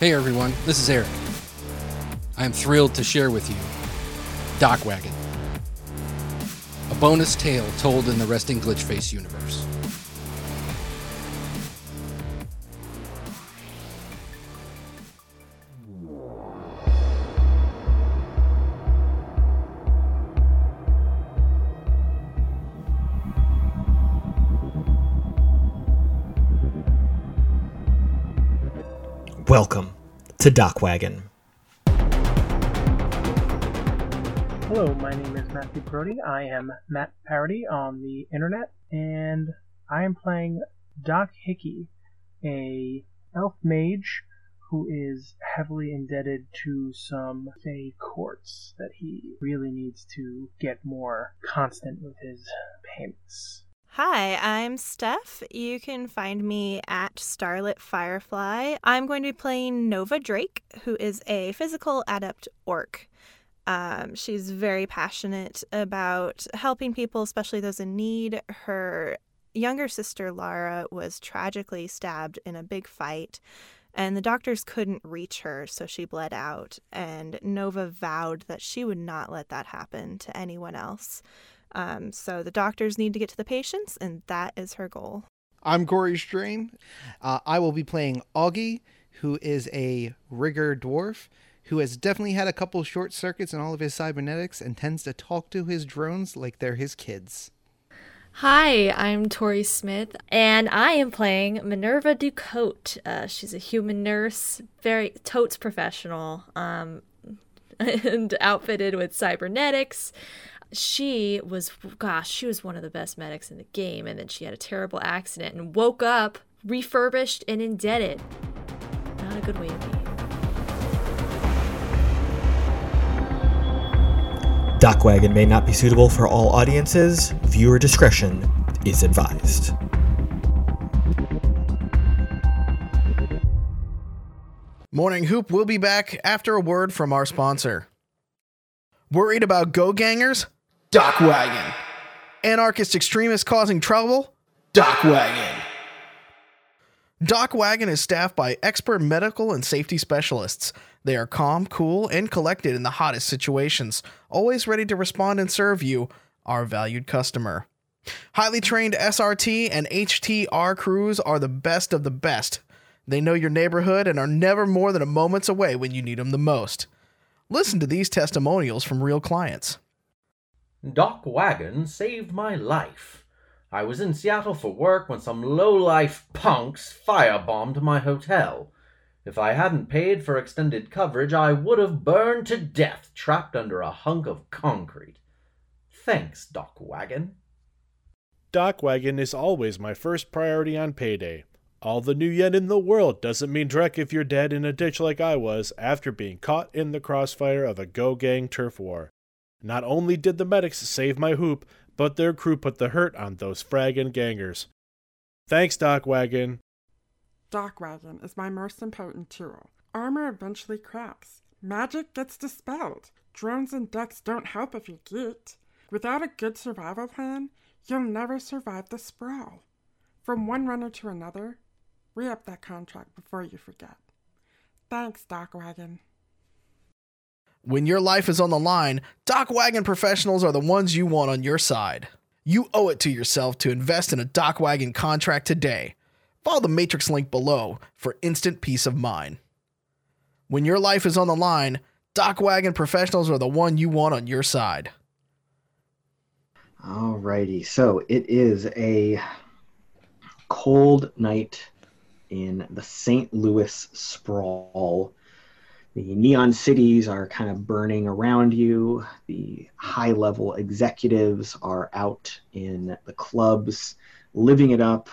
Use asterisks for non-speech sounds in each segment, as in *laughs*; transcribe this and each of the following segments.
Hey everyone, this is Eric. I am thrilled to share with you DocWagon, a bonus tale told in the Resting Glitchface universe. Welcome to DocWagon. Hello, my name is Matthew Brody. I am Matt Parody on the internet, and I am playing Doc Hickey, a elf mage who is heavily indebted to some Fey courts that he really needs to get more constant with his payments. Hi, I'm Steph. You can find me at Starlit Firefly. I'm going to be playing Nova Drake, who is a physical adept orc. Um, she's very passionate about helping people, especially those in need. Her younger sister, Lara, was tragically stabbed in a big fight, and the doctors couldn't reach her, so she bled out. And Nova vowed that she would not let that happen to anyone else. Um, so the doctors need to get to the patients, and that is her goal. I'm Corey Strain. Uh, I will be playing Augie, who is a rigger dwarf who has definitely had a couple short circuits in all of his cybernetics and tends to talk to his drones like they're his kids. Hi, I'm Tori Smith, and I am playing Minerva Ducote. Uh, she's a human nurse, very totes professional, um, *laughs* and outfitted with cybernetics she was gosh she was one of the best medics in the game and then she had a terrible accident and woke up refurbished and indebted not a good way to be DocWagon may not be suitable for all audiences. Viewer discretion is advised. Morning Hoop will be back after a word from our sponsor. Worried about go gangers? DocWagon. Anarchist extremists causing trouble? DocWagon. Dock Wagon is staffed by expert medical and safety specialists. They are calm, cool, and collected in the hottest situations, always ready to respond and serve you, our valued customer. Highly trained SRT and HTR crews are the best of the best. They know your neighborhood and are never more than a moment's away when you need them the most. Listen to these testimonials from real clients. DocWagon saved my life. I was in Seattle for work when some low-life punks firebombed my hotel. If I hadn't paid for extended coverage, I would have burned to death trapped under a hunk of concrete. Thanks, DocWagon. Dock Wagon is always my first priority on payday. All the new yen in the world doesn't mean dreck if you're dead in a ditch like I was after being caught in the crossfire of a Go Gang turf war. Not only did the medics save my hoop, but their crew put the hurt on those fraggin' gangers. Thanks, DocWagon. Dock Wagon is my most important tool. Armor eventually cracks. Magic gets dispelled. Drones and decks don't help if you get. Without a good survival plan, you'll never survive the sprawl. From one runner to another, re up that contract before you forget. Thanks, DocWagon. When your life is on the line, DocWagon professionals are the ones you want on your side. You owe it to yourself to invest in a DocWagon contract today. Follow the Matrix link below for instant peace of mind. When your life is on the line, DocWagon professionals are the one you want on your side. Alrighty, so it is a cold night in the St. Louis sprawl the neon cities are kind of burning around you. The high level executives are out in the clubs, living it up,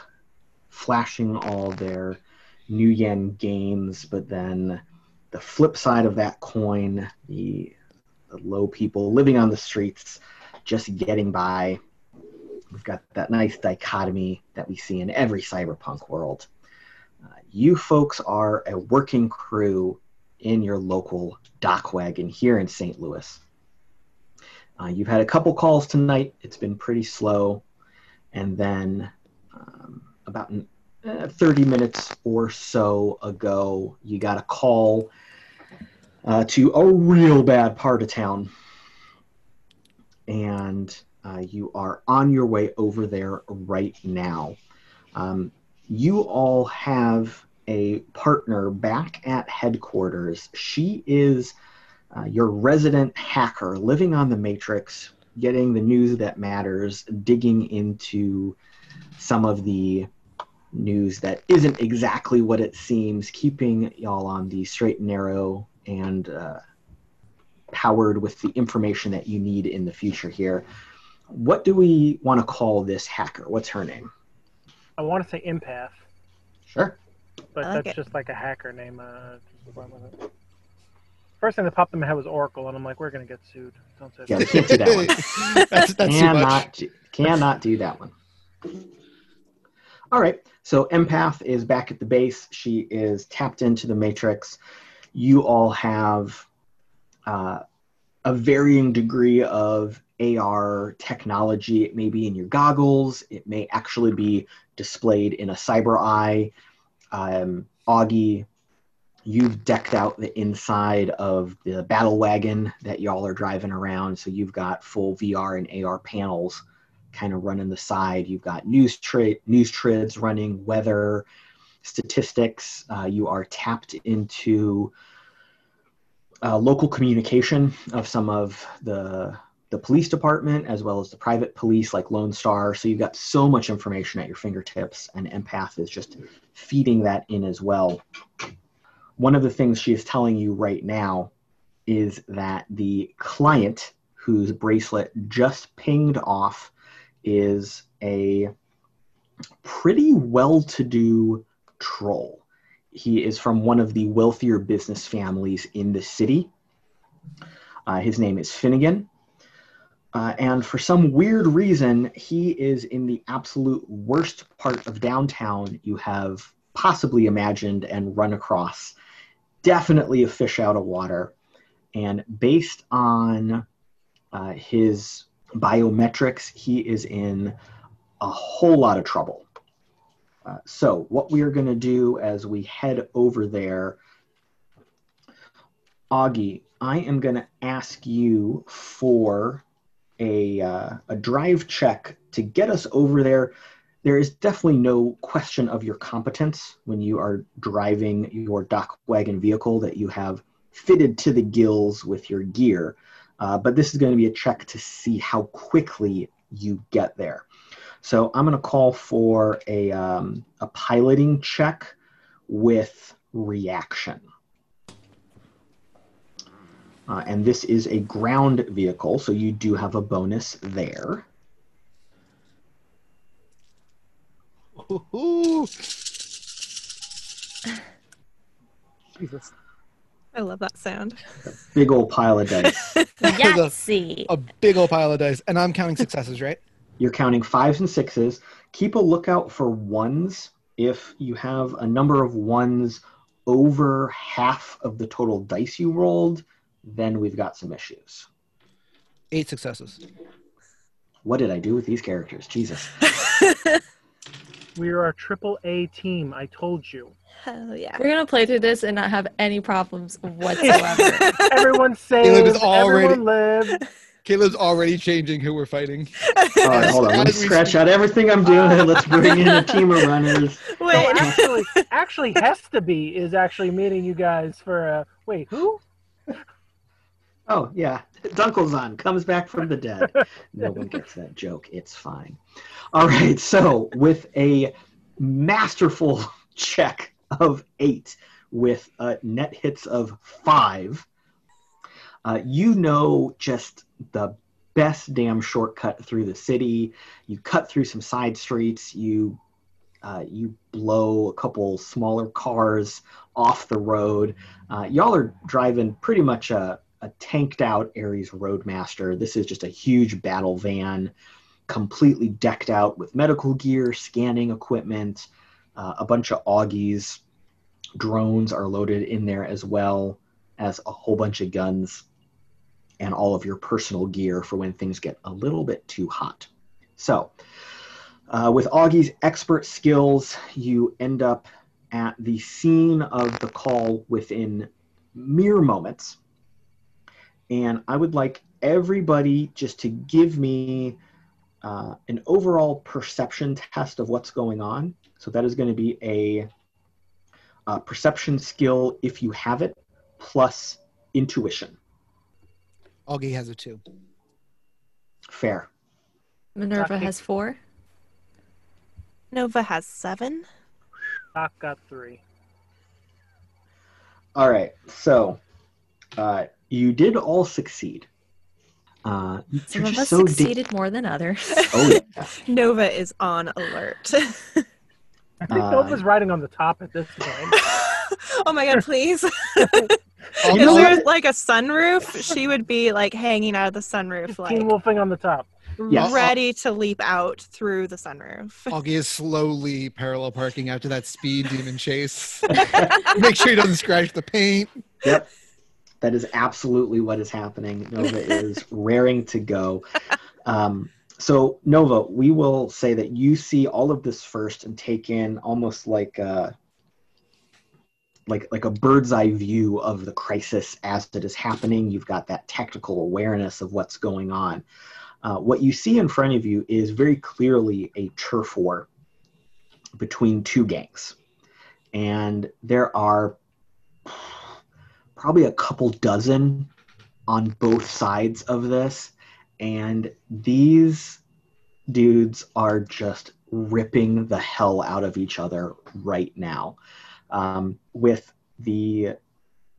flashing all their new yen gains. But then the flip side of that coin, the, the low people living on the streets, just getting by. We've got that nice dichotomy that we see in every cyberpunk world. Uh, you folks are a working crew in your local DocWagon here in St. Louis. Uh, you've had a couple calls tonight. It's been pretty slow. And then um, about an, eh, 30 minutes or so ago, you got a call uh, to a real bad part of town. And uh, you are on your way over there right now. Um, you all have a partner back at headquarters. She is uh, your resident hacker living on the Matrix, getting the news that matters, digging into some of the news that isn't exactly what it seems, keeping y'all on the straight and narrow and uh, powered with the information that you need in the future here. What do we want to call this hacker? What's her name? I want to say empath, Sure. But like that's it. just like a hacker name. Uh, just run with it. First thing that popped in my head was Oracle, and I'm like, we're gonna get sued. Don't say Yeah, that. can't do that one. *laughs* that's that's too cannot, much. do- cannot do that one. All right. So Empath is back at the base. She is tapped into the matrix. You all have uh, a varying degree of AR technology. It may be in your goggles. It may actually be displayed in a cyber eye. Um, Augie, you've decked out the inside of the battle wagon that y'all are driving around. So you've got full VR and AR panels kind of running the side. You've got news tra- news trids running, weather, statistics. Uh, you are tapped into uh, local communication of some of the the police department as well as the private police like Lone Star. So you've got so much information at your fingertips, and Empath is just feeding that in as well. One of the things she is telling you right now is that the client whose bracelet just pinged off is a pretty well to do troll. He is from one of the wealthier business families in the city. Uh, his name is Finnegan. Uh, and for some weird reason, he is in the absolute worst part of downtown you have possibly imagined and run across. Definitely a fish out of water. And based on uh, his biometrics, he is in a whole lot of trouble. Uh, so, what we are going to do as we head over there, Augie, I am going to ask you for a, uh, a drive check to get us over there. There is definitely no question of your competence when you are driving your DocWagon vehicle that you have fitted to the gills with your gear. Uh, but this is going to be a check to see how quickly you get there. So I'm going to call for a, um, a piloting check with reaction. Uh, and this is a ground vehicle, so you do have a bonus there. Ooh, *laughs* Jesus. I love that sound. Big old pile of dice. *laughs* Yahtzee. A big old pile of dice, and I'm counting successes, right? You're counting fives and sixes. Keep a lookout for ones. If you have a number of ones over half of the total dice you rolled, then we've got some issues. Eight successes. What did I do with these characters? Jesus. *laughs* We are a triple A team. I told you. Hell yeah. We're gonna play through this and not have any problems whatsoever. *laughs* Everyone *laughs* Caleb is saved. already- Everyone lived. Caleb's already changing who we're fighting. All right, hold on. Let me scratch out everything I'm doing. Let's bring in a team of runners. So Wait. actually, actually, Hestaby is actually meeting you guys for a. Wait, who? Oh, yeah. *laughs* Dunkelzahn comes back from the dead. No one gets that joke. It's fine. All right. So, with a masterful *laughs* check of eight with uh, net hits of five, uh, you know just the best damn shortcut through the city. You cut through some side streets. You uh, you blow a couple smaller cars off the road. Uh, y'all are driving pretty much a, a tanked out Ares Roadmaster. This is just a huge battle van, completely decked out with medical gear, scanning equipment, uh, a bunch of augies. Drones are loaded in there as well as a whole bunch of guns and all of your personal gear for when things get a little bit too hot. So, Uh, with Augie's expert skills, you end up at the scene of the call within mere moments. And I would like everybody just to give me uh, an overall perception test of what's going on. So that is going to be a, a perception skill if you have it, plus intuition. Augie has a two. Fair. Minerva Doc- has four. Nova has seven. Doc got three. All right. So uh, you did all succeed. Uh, Some of us so da- succeeded more than others. oh yeah. *laughs* Nova is on alert. *laughs* I think Uh, Nova's riding on the top at this point. *laughs* oh my god, please. Augie- if there was like a sunroof, she would be like hanging out of the sunroof, Teen like Wolfing on the top. Yes. ready to leap out through the sunroof. Augie is slowly parallel parking after that speed demon chase. Make sure he doesn't scratch the paint. Yep. That is absolutely what is happening. Nova is *laughs* raring to go. Um, so Nova, we will say that you see all of this first and take in almost like a, like like a bird's eye view of the crisis as it is happening. You've got that tactical awareness of what's going on. Uh, what you see in front of you is very clearly a turf war between two gangs, and there are probably a couple dozen on both sides of this and these dudes are just ripping the hell out of each other right now. Um, with the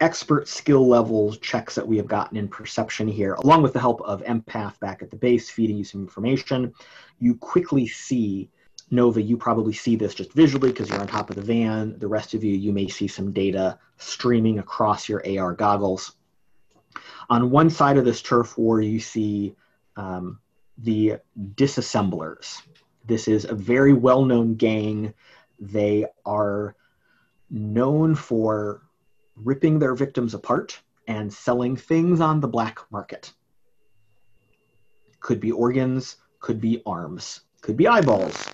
expert skill levels checks that we have gotten in perception here along with the help of empath back at the base feeding you some information you quickly see Nova, you probably see this just visually because you're on top of the van. The rest of you, you may see some data streaming across your AR goggles. On one side of this turf war, you see um, the disassemblers. This is a very well known gang. They are known for ripping their victims apart and selling things on the black market. Could be organs, could be arms, could be eyeballs,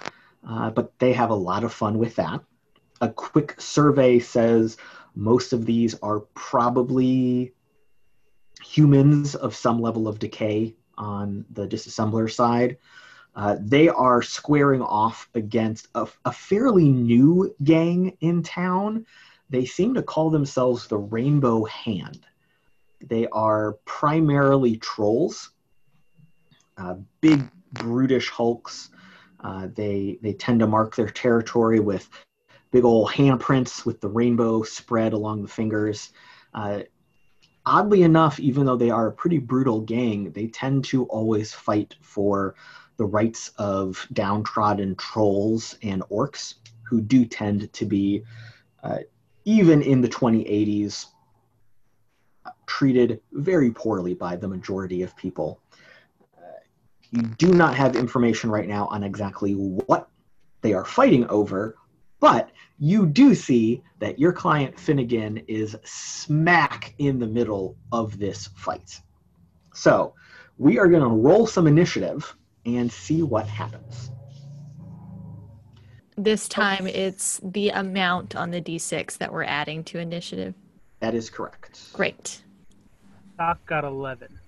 uh, but they have a lot of fun with that. A quick survey says most of these are probably humans of some level of decay on the disassembler side. Uh, they are squaring off against a, a fairly new gang in town. They seem to call themselves the Rainbow Hand. They are primarily trolls, uh, big, brutish hulks. Uh, they they tend to mark their territory with big old handprints with the rainbow spread along the fingers. Uh, oddly enough, even though they are a pretty brutal gang, they tend to always fight for the rights of downtrodden trolls and orcs, who do tend to be, uh, even in the 2080s, treated very poorly by the majority of people. You do not have information right now on exactly what they are fighting over, but you do see that your client Finnegan is smack in the middle of this fight. So we are going to roll some initiative and see what happens. This time it's the amount on the d6 that we're adding to initiative. That is correct. Great. Doc got 11.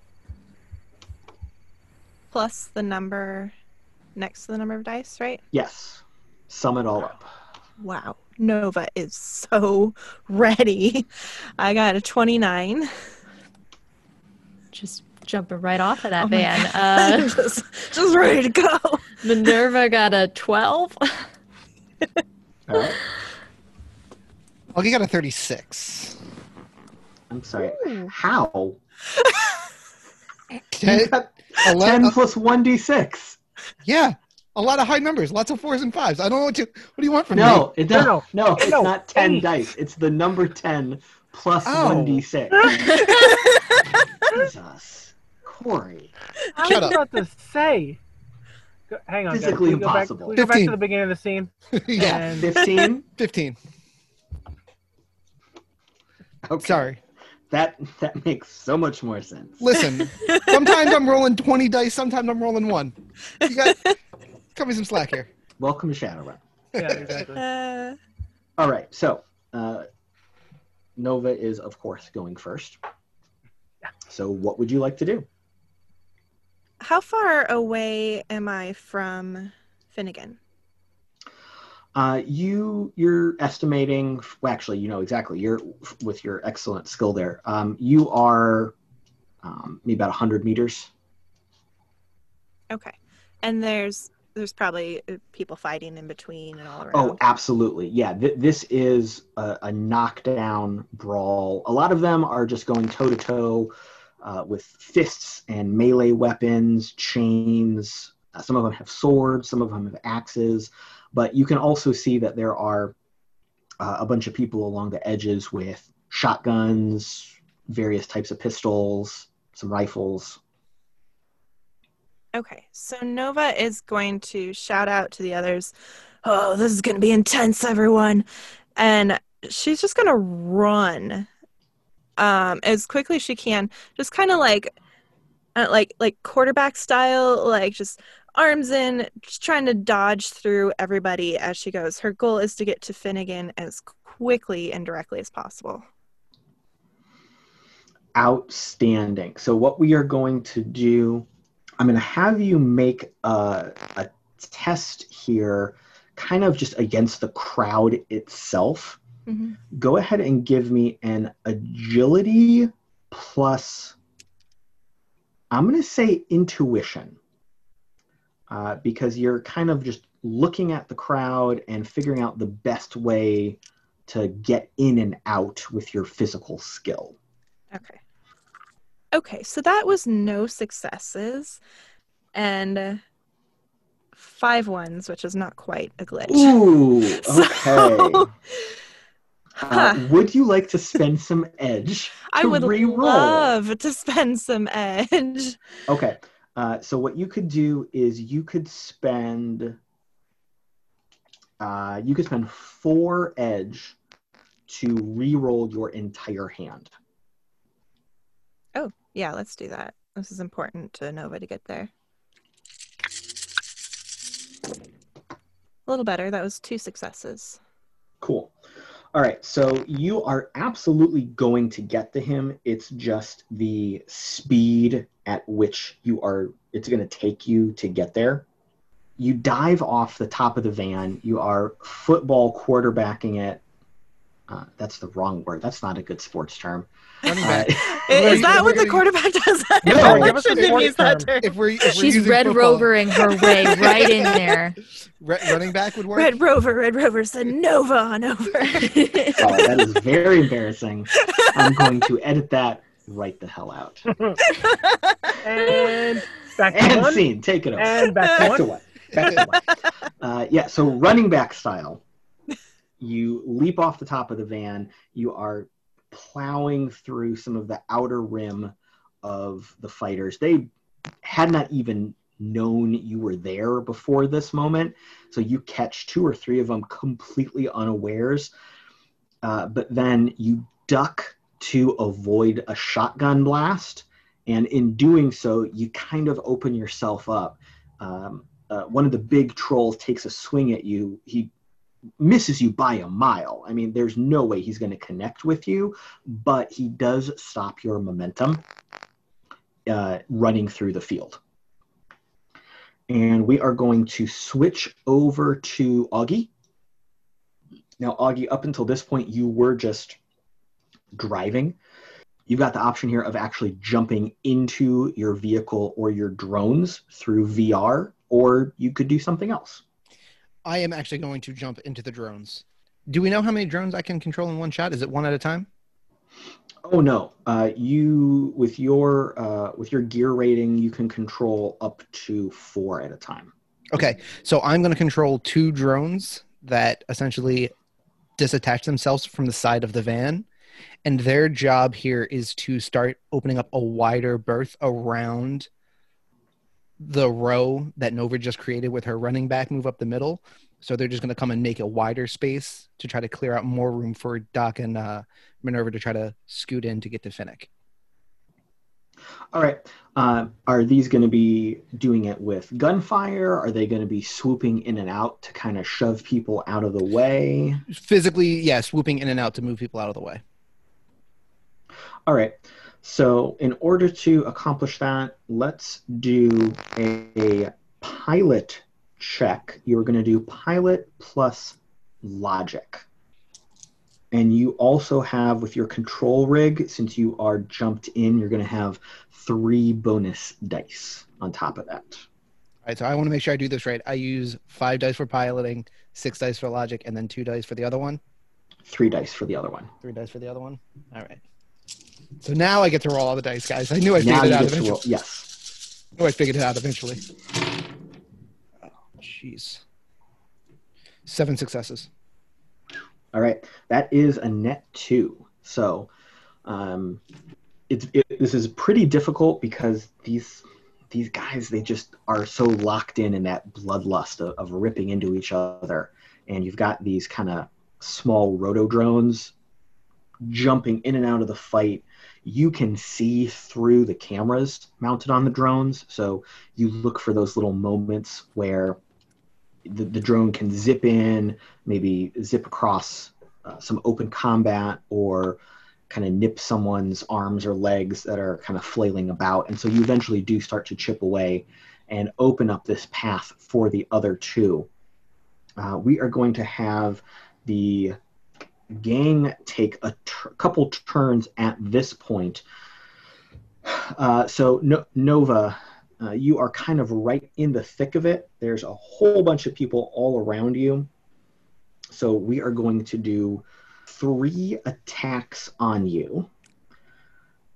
Plus the number next to the number of dice, right? Yes. Sum it all up. Wow. Nova is so *laughs* ready. I got a 29. Just jumping right off of that Oh van. Uh, *laughs* just, just ready to go. *laughs* Minerva got a 12. All right. Augie got a 36. I'm sorry. How? Ten, You got 11 10 plus 1d6. yeah, a lot of high numbers, lots of fours and fives. I don't know what you what do you want from No, me? it does, no, No, it's no, not 10 eight. dice. It's the number 10 plus Oh. 1d6. *laughs* Jesus. Corey. I Shut was about to say. Go- hang on, guys. Physically Can we go back- impossible. can we go back to the beginning of the scene. *laughs* yeah, And 15? 15. Okay. Sorry. That that makes so much more sense. Listen, *laughs* sometimes I'm rolling 20 dice, sometimes I'm rolling one. You got cut me some slack here. Welcome to Shadowrun. Yeah, exactly. Uh, *laughs* All right, so uh, Nova is, of course, going first. So, what would you like to do? how far away am I from Finnegan? Uh, you you're estimating. Well, actually, you know exactly. You're with your excellent skill there. Um, you are um, maybe about hundred meters. Okay. And there's there's probably uh, people fighting in between and all around. Oh, absolutely. Yeah, th- this is a, a knockdown brawl. A lot of them are just going toe to toe with fists and melee weapons, chains. Uh, some of them have swords, some of them have axes. But you can also see that there are uh, a bunch of people along the edges with shotguns, various types of pistols, some rifles. Okay, so Nova is going to shout out to the others, "Oh, this is going to be intense, everyone!" And she's just going to run um, as quickly as she can, just kind of like, uh, like like quarterback style, like just arms in, just trying to dodge through everybody as she goes. Her goal is to get to Finnegan as quickly and directly as possible. Outstanding. So, what we are going to do, I'm going to have you make a, a test here, kind of just against the crowd itself. Mm-hmm. Go ahead and give me an agility plus, I'm going to say intuition. Uh, because you're kind of just looking at the crowd and figuring out the best way to get in and out with your physical skill. Okay. Okay, so that was no successes and five ones, which is not quite a glitch. Ooh, *laughs* okay. So- *laughs* Uh, would you like to spend some edge? I would re-roll? love to spend some edge. Okay. Uh, so what you could do is you could spend uh, you could spend four edge to re-roll your entire hand. Oh, yeah, let's do that. This is important to Nova to get there. A little better. That was two successes. Cool. All right, so you are absolutely going to get to him. It's just the speed at which you are, it's going to take you to get there. You dive off the top of the van. You are football quarterbacking it. Uh, that's the wrong word. That's not a good sports term. Running Uh. *laughs* Is that what the *laughs* quarterback does? I No, *laughs* probably give us a shouldn't sports use that term. term. If we're, if we're She's red football, rovering her way right in there. Re- running back would work. Red Rover, Red Rover said Nova on over. oh, that is very embarrassing. I'm going to edit that right the hell out. *laughs* And back to And one. scene. Take it over. And back to back one. to what? Back to what? Uh, yeah, so running back style, you leap off the top of the van. You are plowing through some of the outer rim of the fighters. They had not even known you were there before this moment, so you catch two or three of them completely unawares. Uh, but then you duck to avoid a shotgun blast, and in doing so, you kind of open yourself up. Um, uh, one of the big trolls takes a swing at you. He misses you by a mile. I mean, there's no way he's going to connect with you, but he does stop your momentum uh, running through the field. And we are going to switch over to Augie. Now, Augie, up until this point, you were just driving. You've got the option here of actually jumping into your vehicle or your drones through VR, or you could do something else. I am actually going to jump into the drones. Do we know how many drones I can control in one shot? Is it one at a time? Oh no, uh, you with your uh, with your gear rating, you can control up to four at a time. Okay, so I'm going to control two drones that essentially disattach themselves from the side of the van. And their job here is to start opening up a wider berth around the row that Nova just created with her running back move up the middle. So they're just going to come and make a wider space to try to clear out more room for Doc and uh, Minerva to try to scoot in to get to Finnick. All right. Uh, are these going to be doing it with gunfire? Are they going to be swooping in and out to kind of shove people out of the way? Physically, yeah, swooping in and out to move people out of the way. All right. So, in order to accomplish that, let's do a, a pilot check. You're going to do pilot plus logic. And you also have, with your control rig, since you are jumped in, you're going to have three bonus dice on top of that. All right, so I want to make sure I do this right. I use five dice for piloting, six dice for logic, and then two dice for the other one. Three dice for the other one. Three dice for the other one. All right. So now I get to roll all the dice, guys. I knew I Now figured it out eventually. roll. Yes. I knew I figured it out eventually. Oh, jeez. Seven successes. All right, that is a net two. So, um, it's it, this is pretty difficult because these these guys they just are so locked in in that bloodlust of, of ripping into each other, and you've got these kind of small roto drones jumping in and out of the fight. You can see through the cameras mounted on the drones, so you look for those little moments where the, the drone can zip in, maybe zip across uh, some open combat, or kind of nip someone's arms or legs that are kind of flailing about. And so you eventually do start to chip away and open up this path for the other two. Uh, we are going to have the gang take a couple turns at this point. Uh, so no- Nova, uh, you are kind of right in the thick of it. There's a whole bunch of people all around you. So we are going to do three attacks on you.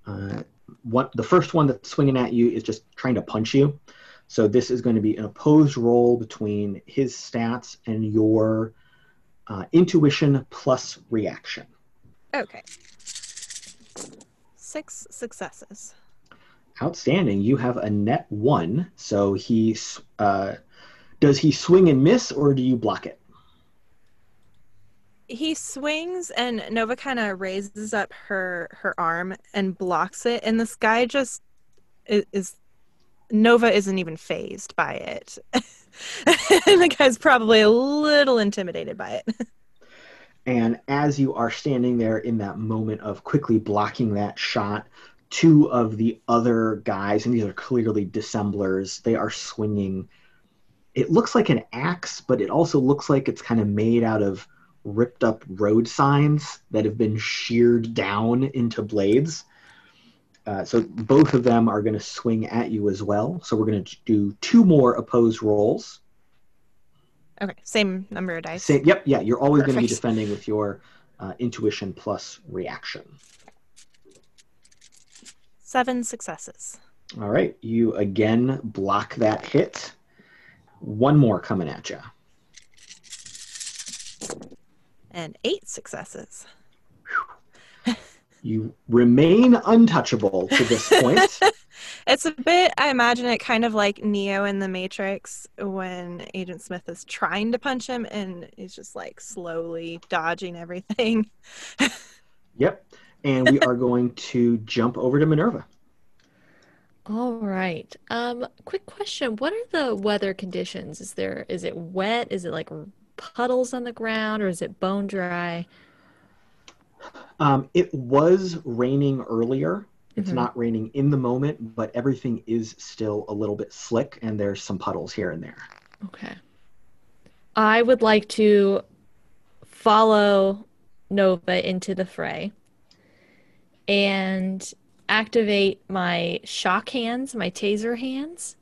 Uh, what the first one that's swinging at you is just trying to punch you. So this is going to be an opposed roll between his stats and your uh, intuition plus reaction. Okay. Six successes. Outstanding. You have a net one. So he uh, does he swing and miss, or do you block it? He swings and Nova kind of raises up her her arm and blocks it, and this guy just is, is Nova isn't even phased by it. *laughs* and the guy's probably a little intimidated by it. And as you are standing there in that moment of quickly blocking that shot, two of the other guys, and these are clearly dissemblers, they are swinging. It looks like an axe, but it also looks like it's kind of made out of ripped up road signs that have been sheared down into blades. Uh, so both of them are going to swing at you as well. So we're going to do two more opposed rolls. Okay, same number of dice. Same, yep, yeah. You're always going to be defending with your uh, intuition plus reaction. Seven successes. All right, you again block that hit. One more coming at you. And eight successes. You remain untouchable to this point. *laughs* It's a bit, I imagine it kind of like Neo in the Matrix when Agent Smith is trying to punch him and he's just like slowly dodging everything. *laughs* yep. And we are going to jump over to Minerva. All right. Um, quick question. What are the weather conditions? Is there, is it wet? Is it like puddles on the ground or is it bone dry? Um, it was raining earlier. It's Mhm. not raining in the moment, but everything is still a little bit slick, and there's some puddles here and there. Okay. I would like to follow Nova into the fray and activate my shock hands, my taser hands,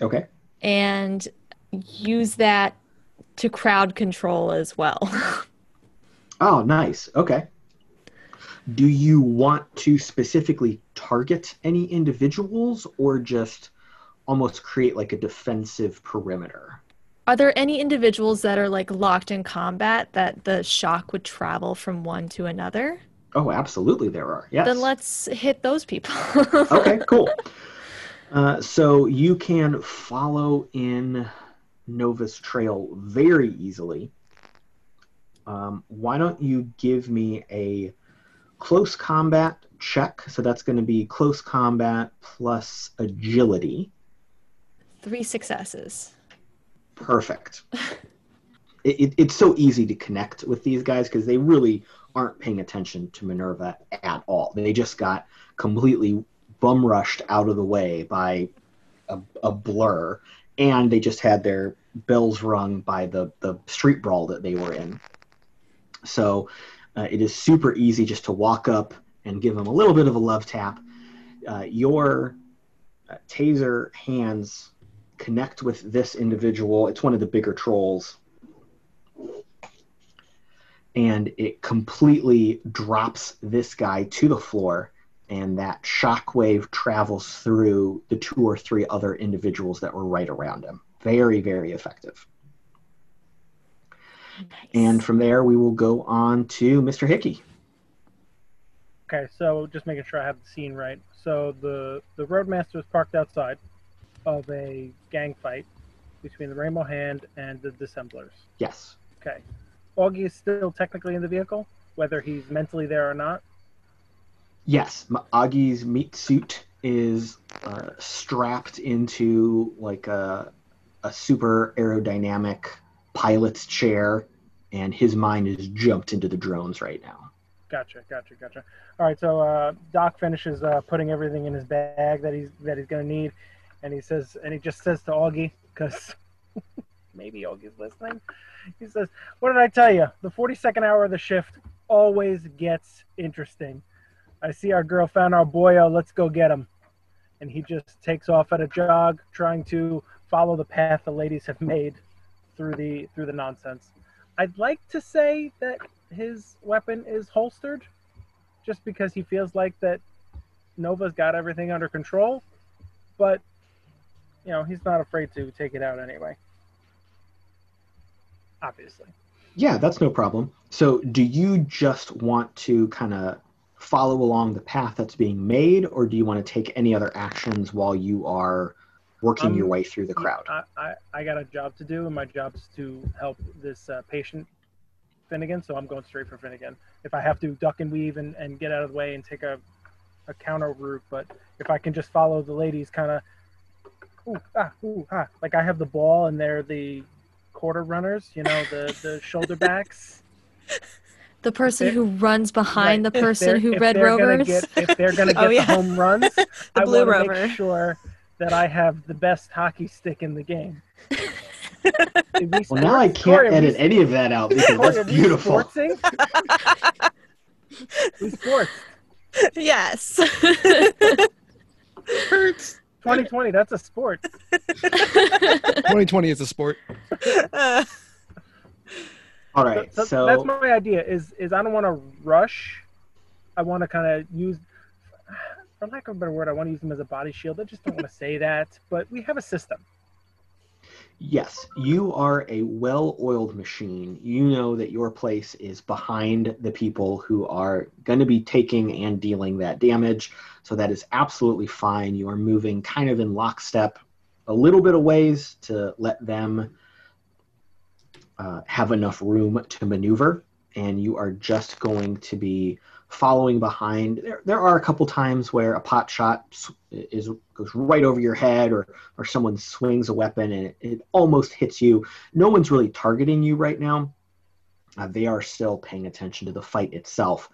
Okay. and use that to crowd control as well. *laughs* Oh, nice. Okay. Do you want to specifically target any individuals or just almost create like a defensive perimeter? Are there any individuals that are like locked in combat that the shock would travel from one to another? Oh, absolutely, there are. Yes. Then let's hit those people. *laughs* okay, cool. *laughs* Uh, so you can follow in Nova's trail very easily. Um, why don't you give me a close combat check. So that's going to be close combat plus agility. Three successes. Perfect. *laughs* it, it, it's so easy to connect with these guys because they really aren't paying attention to Minerva at all. They just got completely bum rushed out of the way by a, a blur, and they just had their bells rung by the, the street brawl that they were in. So uh, it is super easy just to walk up and give them a little bit of a love tap. Uh, your uh, taser hands connect with this individual. It's one of the bigger trolls. And it completely drops this guy to the floor, and that shockwave travels through the two or three other individuals that were right around him. Very, very effective. Nice. And from there, we will go on to Mr. Hickey. Okay, so just making sure I have the scene right. So the the roadmaster is parked outside of a gang fight between the Rainbow Hand and the Dissemblers. Yes. Okay, Augie is still technically in the vehicle, whether he's mentally there or not. Yes, M- Augie's meat suit is uh, strapped into like a, a super aerodynamic pilot's chair, and his mind is jumped into the drones right now. Gotcha, gotcha, gotcha. All right, so uh, Doc finishes uh, putting everything in his bag that he's that he's gonna need, and he says, and he just says to Augie, because *laughs* maybe Augie's listening. He says, "What did I tell you? The 42nd hour of the shift always gets interesting. I see our girl found our boyo. Let's go get him." And he just takes off at a jog, trying to follow the path the ladies have made through the through the nonsense. I'd like to say that his weapon is holstered, just because he feels like that Nova's got everything under control, but you know he's not afraid to take it out anyway. Obviously. Yeah, that's no problem. So, do you just want to kind of follow along the path that's being made, or do you want to take any other actions while you are working your Um, way through the crowd? I, I, I got a job to do, and my job is to help this uh, patient, Finnegan, so I'm going straight for Finnegan. If I have to duck and weave and, and get out of the way and take a, a counter route, but if I can just follow the ladies kind of, ooh, ah, ooh, ah, like I have the ball and they're the quarter runners, you know, the, the *laughs* shoulder backs. The person If who runs behind Right, the person they're- who if read they're gonna rovers. get- if they're going *laughs* to Oh, get yeah. the home runs, *laughs* I blue want to rover. make sure that I have the best hockey stick in the game. *laughs* We Well, now I can't are we edit any of that out because that's beautiful. we sports. *laughs* yes. *laughs* Hurts. 2020, that's a sport. 2020 is a sport. Uh, All right, So, so, that's my idea. Is is I don't want to rush. I want to kind of use, for lack of a better word, I want to use them as a body shield. I just don't want to say that, but we have a system. yes, you are a well-oiled machine. You know that your place is behind the people who are going to be taking and dealing that damage. So that is absolutely fine. You are moving kind of in lockstep, a little bit of ways to let them uh, have enough room to maneuver, and you are just going to be following behind. There, there are a couple times where a pot shot is goes right over your head, or or someone swings a weapon and it, it almost hits you. No one's really targeting you right now. Uh, they are still paying attention to the fight itself.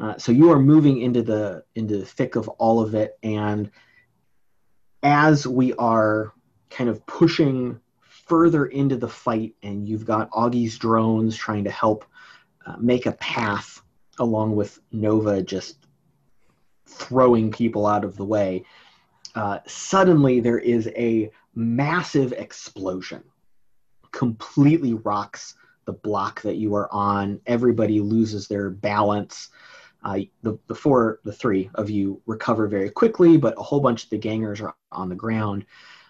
Uh, so you are moving into the into the thick of all of it, and as we are kind of pushing further into the fight, and you've got Augie's drones trying to help uh, make a path along with Nova just throwing people out of the way. Uh, suddenly, there is a massive explosion, completely rocks the block that you are on. Everybody loses their balance. Uh, the, the four, the three of you recover very quickly, but a whole bunch of the gangers are on the ground.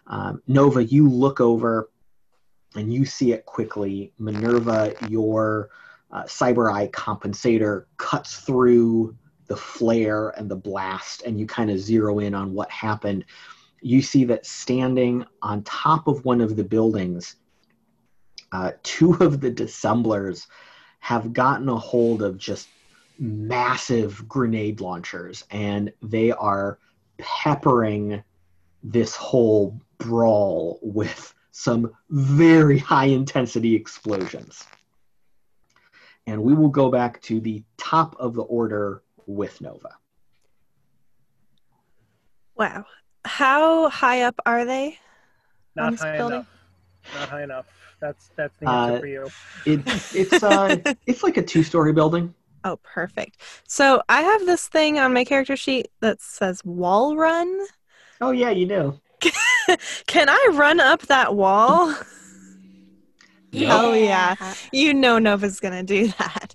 Um, Nova, you look over and you see it quickly. Minerva, your uh, cyber eye compensator cuts through the flare and the blast, and you kind of zero in on what happened. You see that standing on top of one of the buildings, uh, two of the dissemblers have gotten a hold of just massive grenade launchers, and they are peppering this whole brawl with some very high intensity explosions. And we will go back to the top of the order with Nova. Wow. How high up are they? Not high building? enough. Not high enough. That's that's the answer Uh, for you. It, it's uh, *laughs* it's like a two-story building. Oh, perfect. So I have this thing on my character sheet that says wall run. Oh yeah, you do. *laughs* Can I run up that wall? *laughs* Oh yeah. You know Nova's gonna do *laughs* that.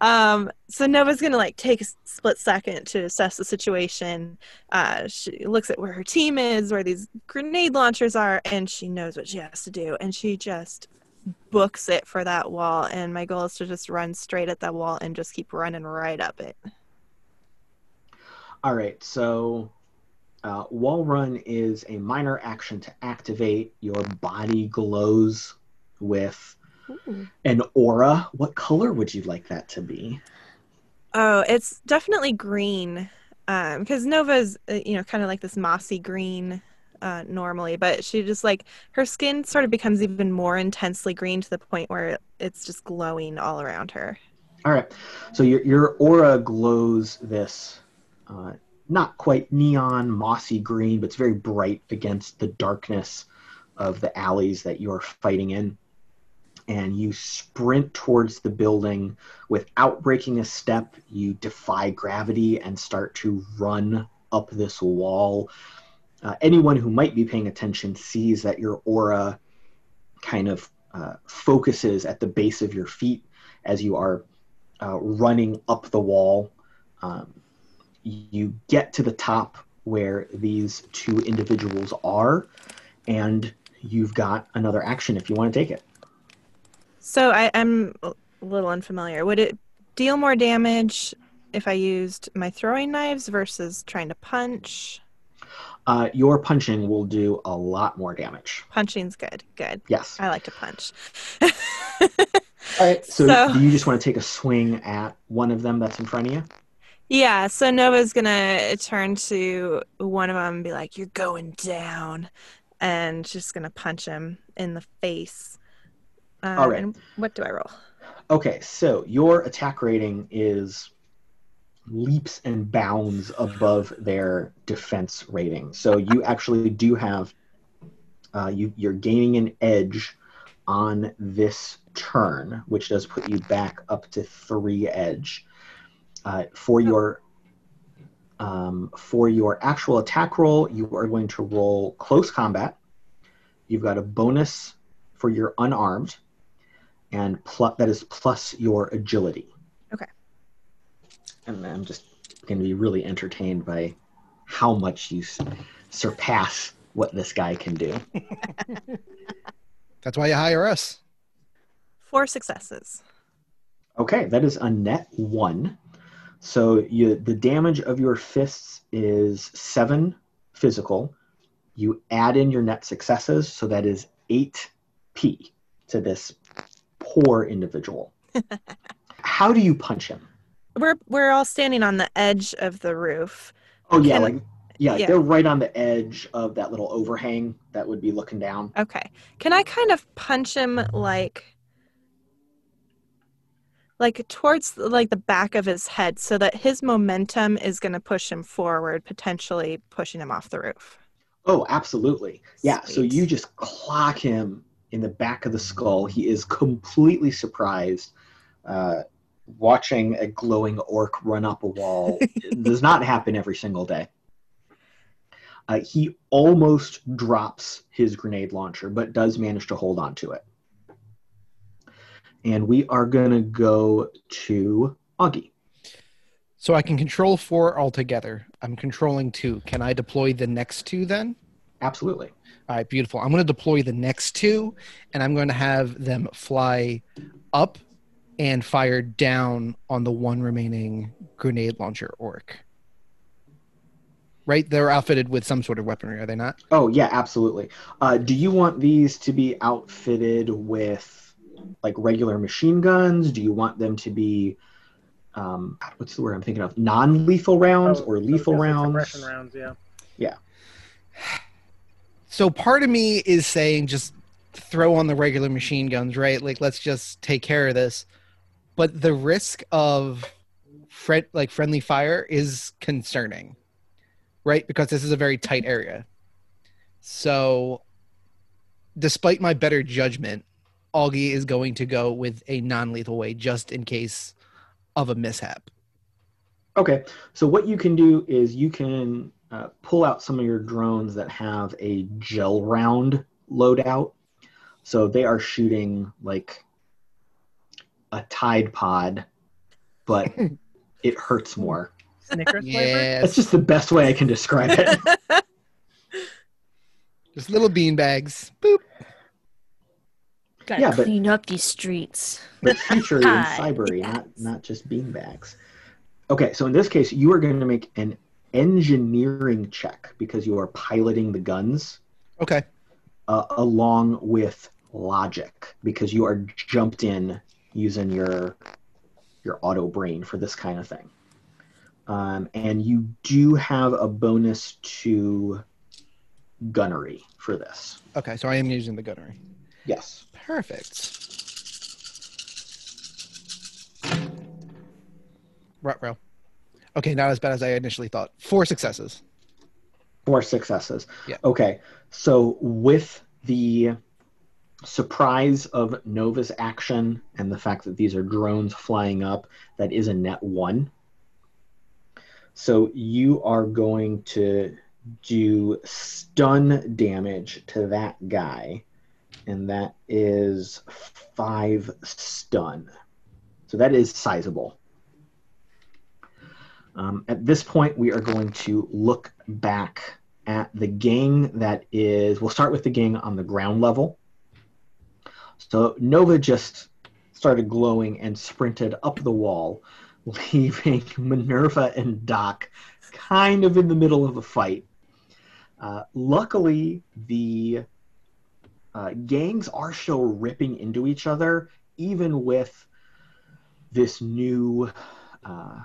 Um, so Nova's gonna like take a split second to assess the situation. Uh, she looks at where her team is, where these grenade launchers are, and she knows what she has to do. And she just books it for that wall. And my goal is to just run straight at that wall and just keep running right up it. All right, so uh, wall run is a minor action to activate. Your body glows with an aura. What color would you like that to be? Oh, it's definitely green. Um, because Nova's, uh, you know, kind of like this mossy green uh, normally, but she just like her skin sort of becomes even more intensely green to the point where it's just glowing all around her. All right, so your your aura glows this uh, not quite neon mossy green, but it's very bright against the darkness of the alleys that you're fighting in. And you sprint towards the building without breaking a step. You defy gravity and start to run up this wall. Uh, anyone who might be paying attention sees that your aura kind of uh, focuses at the base of your feet as you are uh, running up the wall. Um, you get to the top where these two individuals are, and you've got another action if you want to take it. So I, I'm a little unfamiliar. Would it deal more damage if I used my throwing knives versus trying to punch? Uh, your punching will do a lot more damage. Punching's good. Good. Yes. I like to punch. *laughs* All right. So, So- do you just want to take a swing at one of them that's in front of you? Yeah, so Nova's gonna turn to one of them and be like, "You're going down," and just gonna punch him in the face. Uh, All right. And what do I roll? Okay, so your attack rating is leaps and bounds above their defense rating. So you actually do have uh, you you're gaining an edge on this turn, which does put you back up to three edge. Uh, for your um, for your actual attack roll, you are going to roll close combat. You've got a bonus for your unarmed, and plus that is plus your agility. Okay. And I'm just going to be really entertained by how much you s- surpass what this guy can do. *laughs* That's why you hire us. Four successes. Okay, that is a net one. So you the damage of your fists is seven physical. You add in your net successes, so that is eight P to this poor individual. *laughs* How do you punch him? We're we're all standing on the edge of the roof. Oh yeah, like yeah, yeah. they're right on the edge of that little overhang that would be looking down. Okay. Can I kind of punch him like like towards like the back of his head so that his momentum is going to push him forward, potentially pushing him off the roof. Oh, absolutely. Yeah, so you just clock him in the back of the skull. He is completely surprised. Uh, watching a glowing orc run up a wall *laughs* does not happen every single day. Uh, he almost drops his grenade launcher, but does manage to hold on to it. And we are going to go to Augie. So I can control four altogether. I'm controlling two. Can I deploy the next two then? Absolutely. All right, beautiful. I'm going to deploy the next two, and I'm going to have them fly up and fire down on the one remaining grenade launcher orc. Right? They're outfitted with some sort of weaponry, are they not? Oh yeah, absolutely. Uh, do you want these to be outfitted with like regular machine guns? Do you want them to be um, what's the word I'm thinking of? Non-lethal rounds Oh, or lethal rounds? Suppression rounds, yeah. Yeah. So part of me is saying just throw on the regular machine guns, right? Like let's just take care of this. But the risk of friend like friendly fire is concerning. Right? Because this is a very tight area. So despite my better judgment, Augie is going to go with a non-lethal way just in case of a mishap. Okay, so what you can do is you can uh, pull out some of your drones that have a gel round loadout. So they are shooting like a Tide Pod, but *laughs* it hurts more. Snickers flavor. That's just the best way I can describe it. *laughs* Just little bean bags. Boop. Gotta Yeah, but- clean up these streets. but future and *laughs* Ah, cybery, not not just beanbags. Okay, so in this case, you are going to make an engineering check because you are piloting the guns, Okay. uh, along with logic because you are jumped in using your your auto brain for this kind of thing. Um, and you do have a bonus to gunnery for this. Okay, so I am using the gunnery. Yes. Perfect. Ruh-roh. Okay, not as bad as I initially thought. Four successes. Four successes. Yeah. Okay. So with the surprise of Nova's action and the fact that these are drones flying up, that is a net one. So you are going to do stun damage to that guy, and that is five stun. So that is sizable. Um, at this point, we are going to look back at the gang that is. We'll start with the gang on the ground level. So Nova just started glowing and sprinted up the wall, *laughs* leaving Minerva and Doc kind of in the middle of a fight. Uh, luckily, the uh, gangs are still ripping into each other, even with this new. Uh,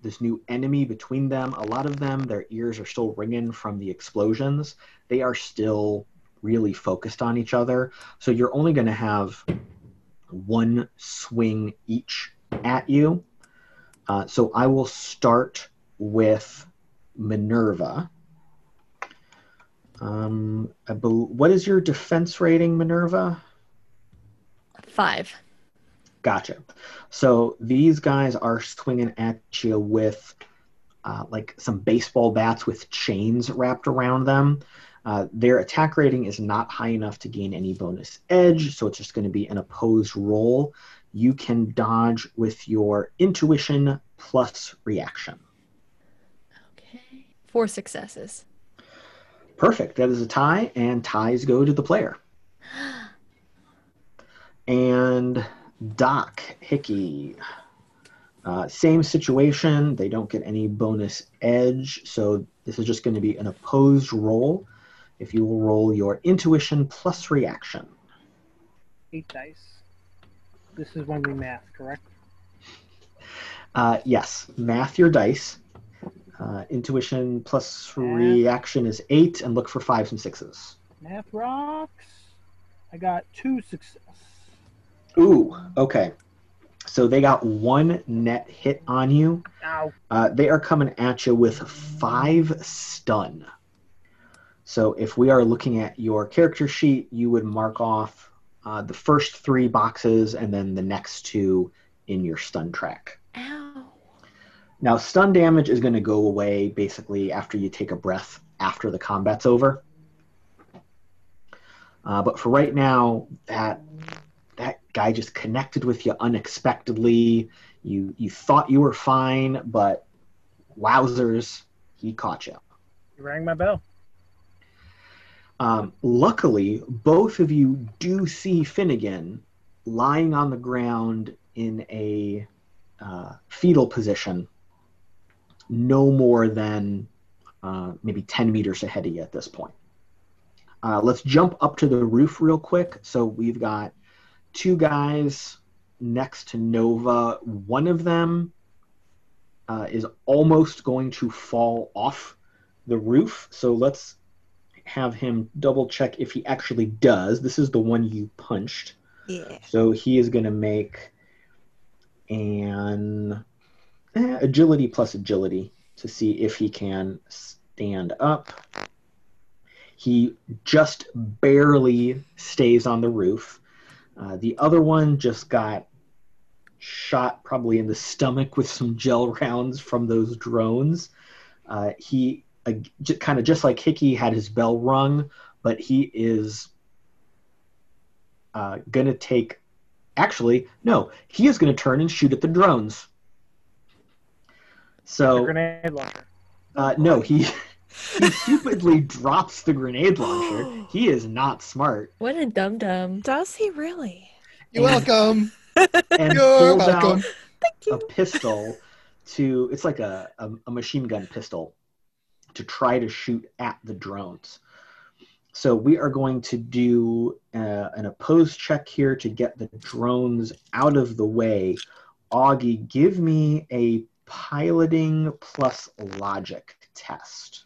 this new enemy between them. A lot of them, their ears are still ringing from the explosions. They are still really focused on each other. So you're only going to have one swing each at you. Uh, so I will start with Minerva. Um, I bel what is your defense rating, Minerva? Five. Gotcha. So these guys are swinging at you with uh, like some baseball bats with chains wrapped around them. Uh, their attack rating is not high enough to gain any bonus edge, so it's just going to be an opposed roll. You can dodge with your intuition plus reaction. Okay. Four successes. Perfect. That is a tie, and ties go to the player. *gasps* And Doc Hickey. Uh, same situation. They don't get any bonus edge, so this is just going to be an opposed roll. If you will roll your intuition plus reaction. Eight dice. This is when we math, correct? Uh, yes, math your dice. Uh, intuition plus reaction is eight, and look for fives and sixes. Math rocks. I got two success. Ooh, okay. So they got one net hit on you. Ow. Uh, they are coming at you with five stun. So if we are looking at your character sheet, you would mark off uh, the first three boxes and then the next two in your stun track. Ow. Now, stun damage is going to go away basically after you take a breath after the combat's over. Uh, but for right now, that that guy just connected with you unexpectedly. You you thought you were fine, but wowzers, he caught you. You rang my bell. Um, luckily, both of you do see Finnegan lying on the ground in a uh, fetal position, no more than uh, maybe 10 meters ahead of you at this point. Uh, let's jump up to the roof real quick. So we've got two guys next to Nova. One of them uh, is almost going to fall off the roof. So let's have him double check if he actually does. This is the one you punched. Yeah. So he is going to make an eh, agility plus agility to see if he can stand up. He just barely stays on the roof. Uh, the other one just got shot probably in the stomach with some gel *laughs* rounds from those drones. Uh, he uh, j- kind of just like Hickey had his bell rung, but he is uh, going to take. Actually, no, he is going to turn and shoot at the drones. So, the grenade launcher. uh, no, he *laughs* he stupidly drops the grenade launcher. *gasps* He is not smart What a dum dum. Does he really? You're welcome. *laughs* and You're pulls welcome. out a pistol to. It's like a, a, a machine gun pistol to try to shoot at the drones. So we are going to do uh, an opposed check here to get the drones out of the way. Augie, give me a piloting plus logic test.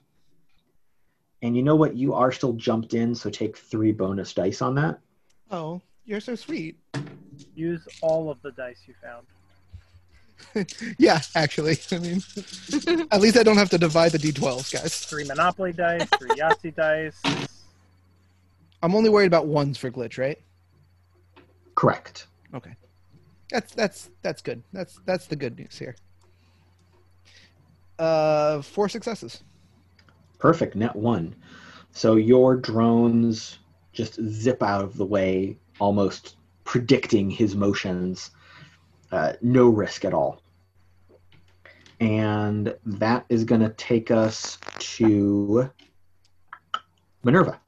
And you know what? You are still jumped in, so take three bonus dice on that. Oh, you're so sweet. Use all of the dice you found. *laughs* Yeah, actually. *laughs* I mean, at least I don't have to divide the d12s, guys. Three Monopoly dice, three *laughs* Yahtzee dice. I'm only worried about ones for glitch, right? Correct. Okay. That's that's that's good. That's that's the good news here. Uh, four successes. Perfect, net one. So your drones just zip out of the way, almost predicting his motions. Uh, no risk at all. And that is going to take us to Minerva.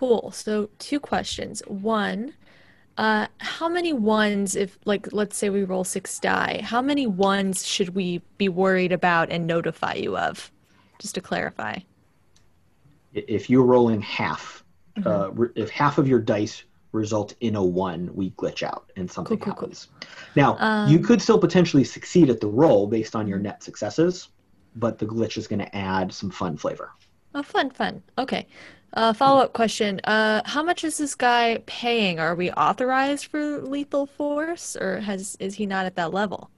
Cool. So two questions. One, uh, how many ones, if like let's say we roll six die, how many ones should we be worried about and notify you of? Just to clarify. If you roll in half, Mm-hmm. uh, re- if half of your dice result in a one, we glitch out and something Cool, cool, cool. happens. Now, you Um, could still potentially succeed at the roll based on your net successes, but the glitch is going to add some fun flavor. Oh, fun, fun. Okay. Uh, follow-up question. Uh, how much is this guy paying? Are we authorized for lethal force, or has is he not at that level?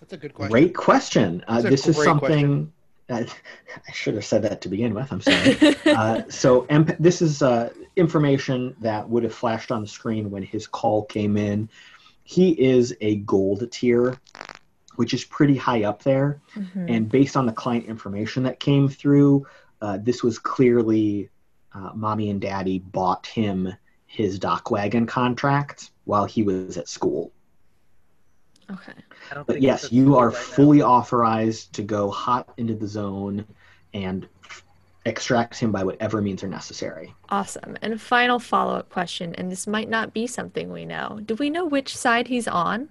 That's a good question. Great question. Uh, this is something uh, I should have said that to begin with. I'm sorry. uh, *laughs* so emp- this is uh, information that would have flashed on the screen when his call came in. He is a gold tier, which is pretty high up there. Mhm. And based on the client information that came through, uh, this was clearly uh, mommy and daddy bought him his DocWagon contract while he was at school. Okay. But yes, you are right now. fully authorized to go hot into the zone and extract him by whatever means are necessary. Awesome. And final follow-up question, and this might not be something we know. Do we know which side he's on?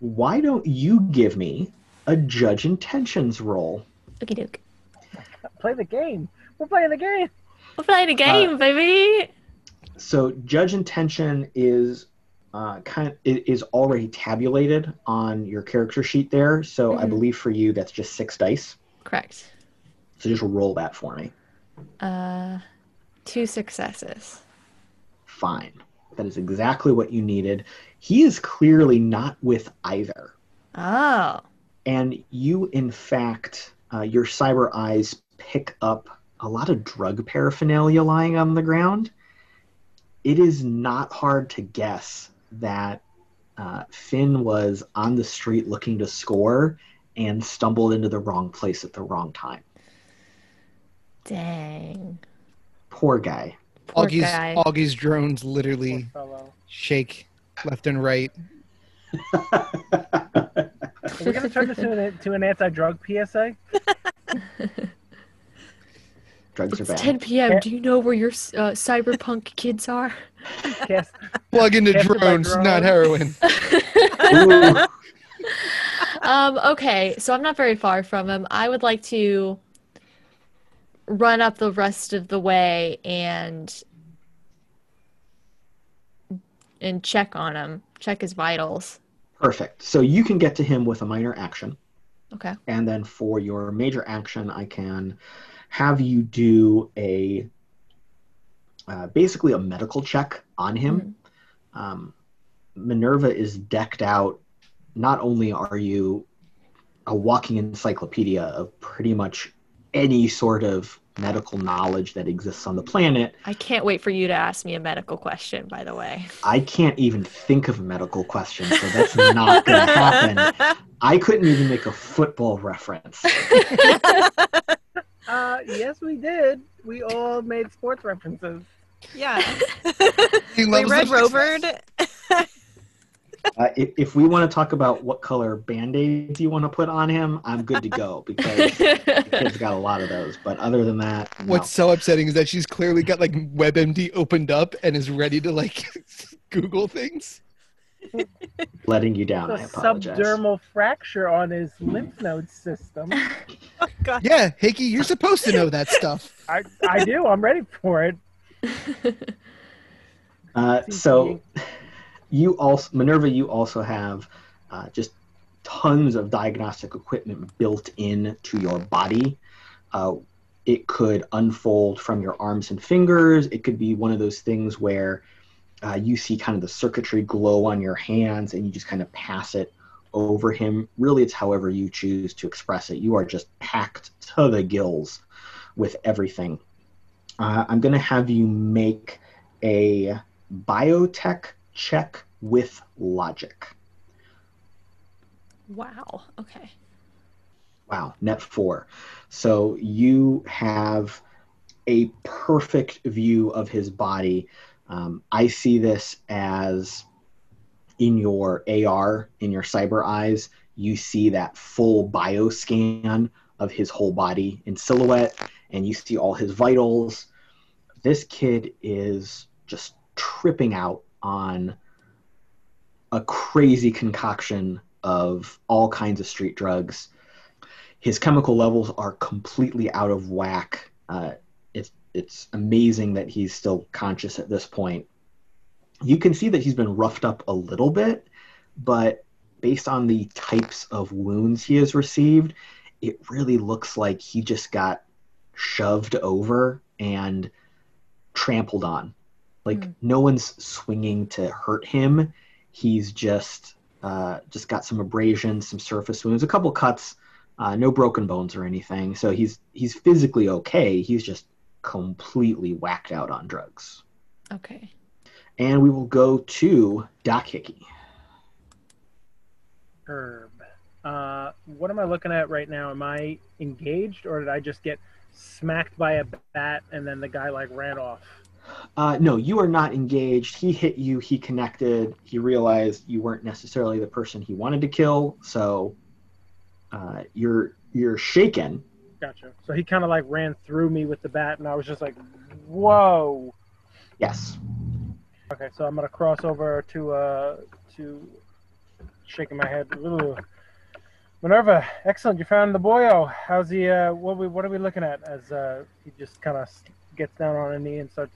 Why don't you give me a judge intentions roll? Okie doke. Play the game. We're playing the game. We're playing a uh, game, baby. So judge intention is uh, kind of i- is already tabulated on your character sheet there. So I Mhm. believe for you that's just six dice. Correct. So just roll that for me. Uh, two successes. Fine. That is exactly what you needed. He is clearly not with either. Oh. And you, in fact, uh, your cyber eyes pick up a lot of drug paraphernalia lying on the ground. It is not hard to guess that uh, Finn was on the street looking to score and stumbled into the wrong place at the wrong time. Dang. Poor guy. Poor Augie's guy. Augie's drones literally shake left and right. Are we going to turn this into an, *laughs* an anti-drug PSA? *laughs* Drugs are It's bad. 10 p.m. Do you know where your uh, cyberpunk kids are? Cast, *laughs* Plug into Captured by drones, not heroin. *laughs* Um, okay, so I'm not very far from him. I would like to run up the rest of the way and and check on him, check his vitals. Perfect. So you can get to him with a minor action. Okay. And then for your major action, I can have you do a uh, basically a medical check on him. Um, Minerva is decked out. Not only are you a walking encyclopedia of pretty much any sort of medical knowledge that exists on the planet, I can't wait for you to ask me a medical question, by the way. I can't even think of a medical question, so that's not going to happen. *laughs* I couldn't even make a football reference. *laughs* Uh, yes, we did. We all made sports references. Yeah. He we loves read the- Rovered. Uh, if, if we want to talk about what color band-aids you want to put on him, I'm good to go *laughs* because the kid's got a lot of those. But other than that, no. What's so upsetting is that she's clearly got like WebMD opened up and is ready to like *laughs* Google things. letting you down. I a apologize. subdermal fracture on his lymph node system. *laughs* Yeah, Hickey, you're supposed to know that stuff. I, I do. I'm ready for it. *laughs* Uh, so you also Minerva, you also have uh, just tons of diagnostic equipment built in to your body. Uh, it could unfold from your arms and fingers. It could be one of those things where uh, you see kind of the circuitry glow on your hands and you just kind of pass it over him. Really, it's however you choose to express it. You are just packed to the gills with everything. Uh, I'm going to have you make a biotech check with logic. wow. Okay. Wow, net four. So you have a perfect view of his body. Um, I see this as in your AR, in your cyber eyes, you see that full bioscan of his whole body in silhouette, and you see all his vitals. This kid is just tripping out on a crazy concoction of all kinds of street drugs his chemical levels are completely out of whack. Uh, it's it's amazing that he's still conscious at this point. You can see that he's been roughed up a little bit, but based on the types of wounds he has received, it really looks like he just got shoved over and trampled on. Like Hmm. no one's swinging to hurt him. He's just uh, just got some abrasions, some surface wounds, a couple cuts, uh, no broken bones or anything. So he's he's physically okay. He's just completely whacked out on drugs. Okay. And we will go to Doc Hickey. Herb. Uh, what am I looking at right now? Am I engaged, or did I just get smacked by a bat and then the guy like ran off? Uh, no, you are not engaged. He hit you. He connected. He realized you weren't necessarily the person he wanted to kill. So uh, you're you're shaken. Gotcha. So he kind of like ran through me with the bat, and I was just like, "Whoa!" Yes. Okay, so I'm gonna cross over to uh to shaking my head. Ooh. Minerva, excellent. You found the boyo. How's he? Uh, what we what are we looking at? As uh, he just kind of gets down on a knee and starts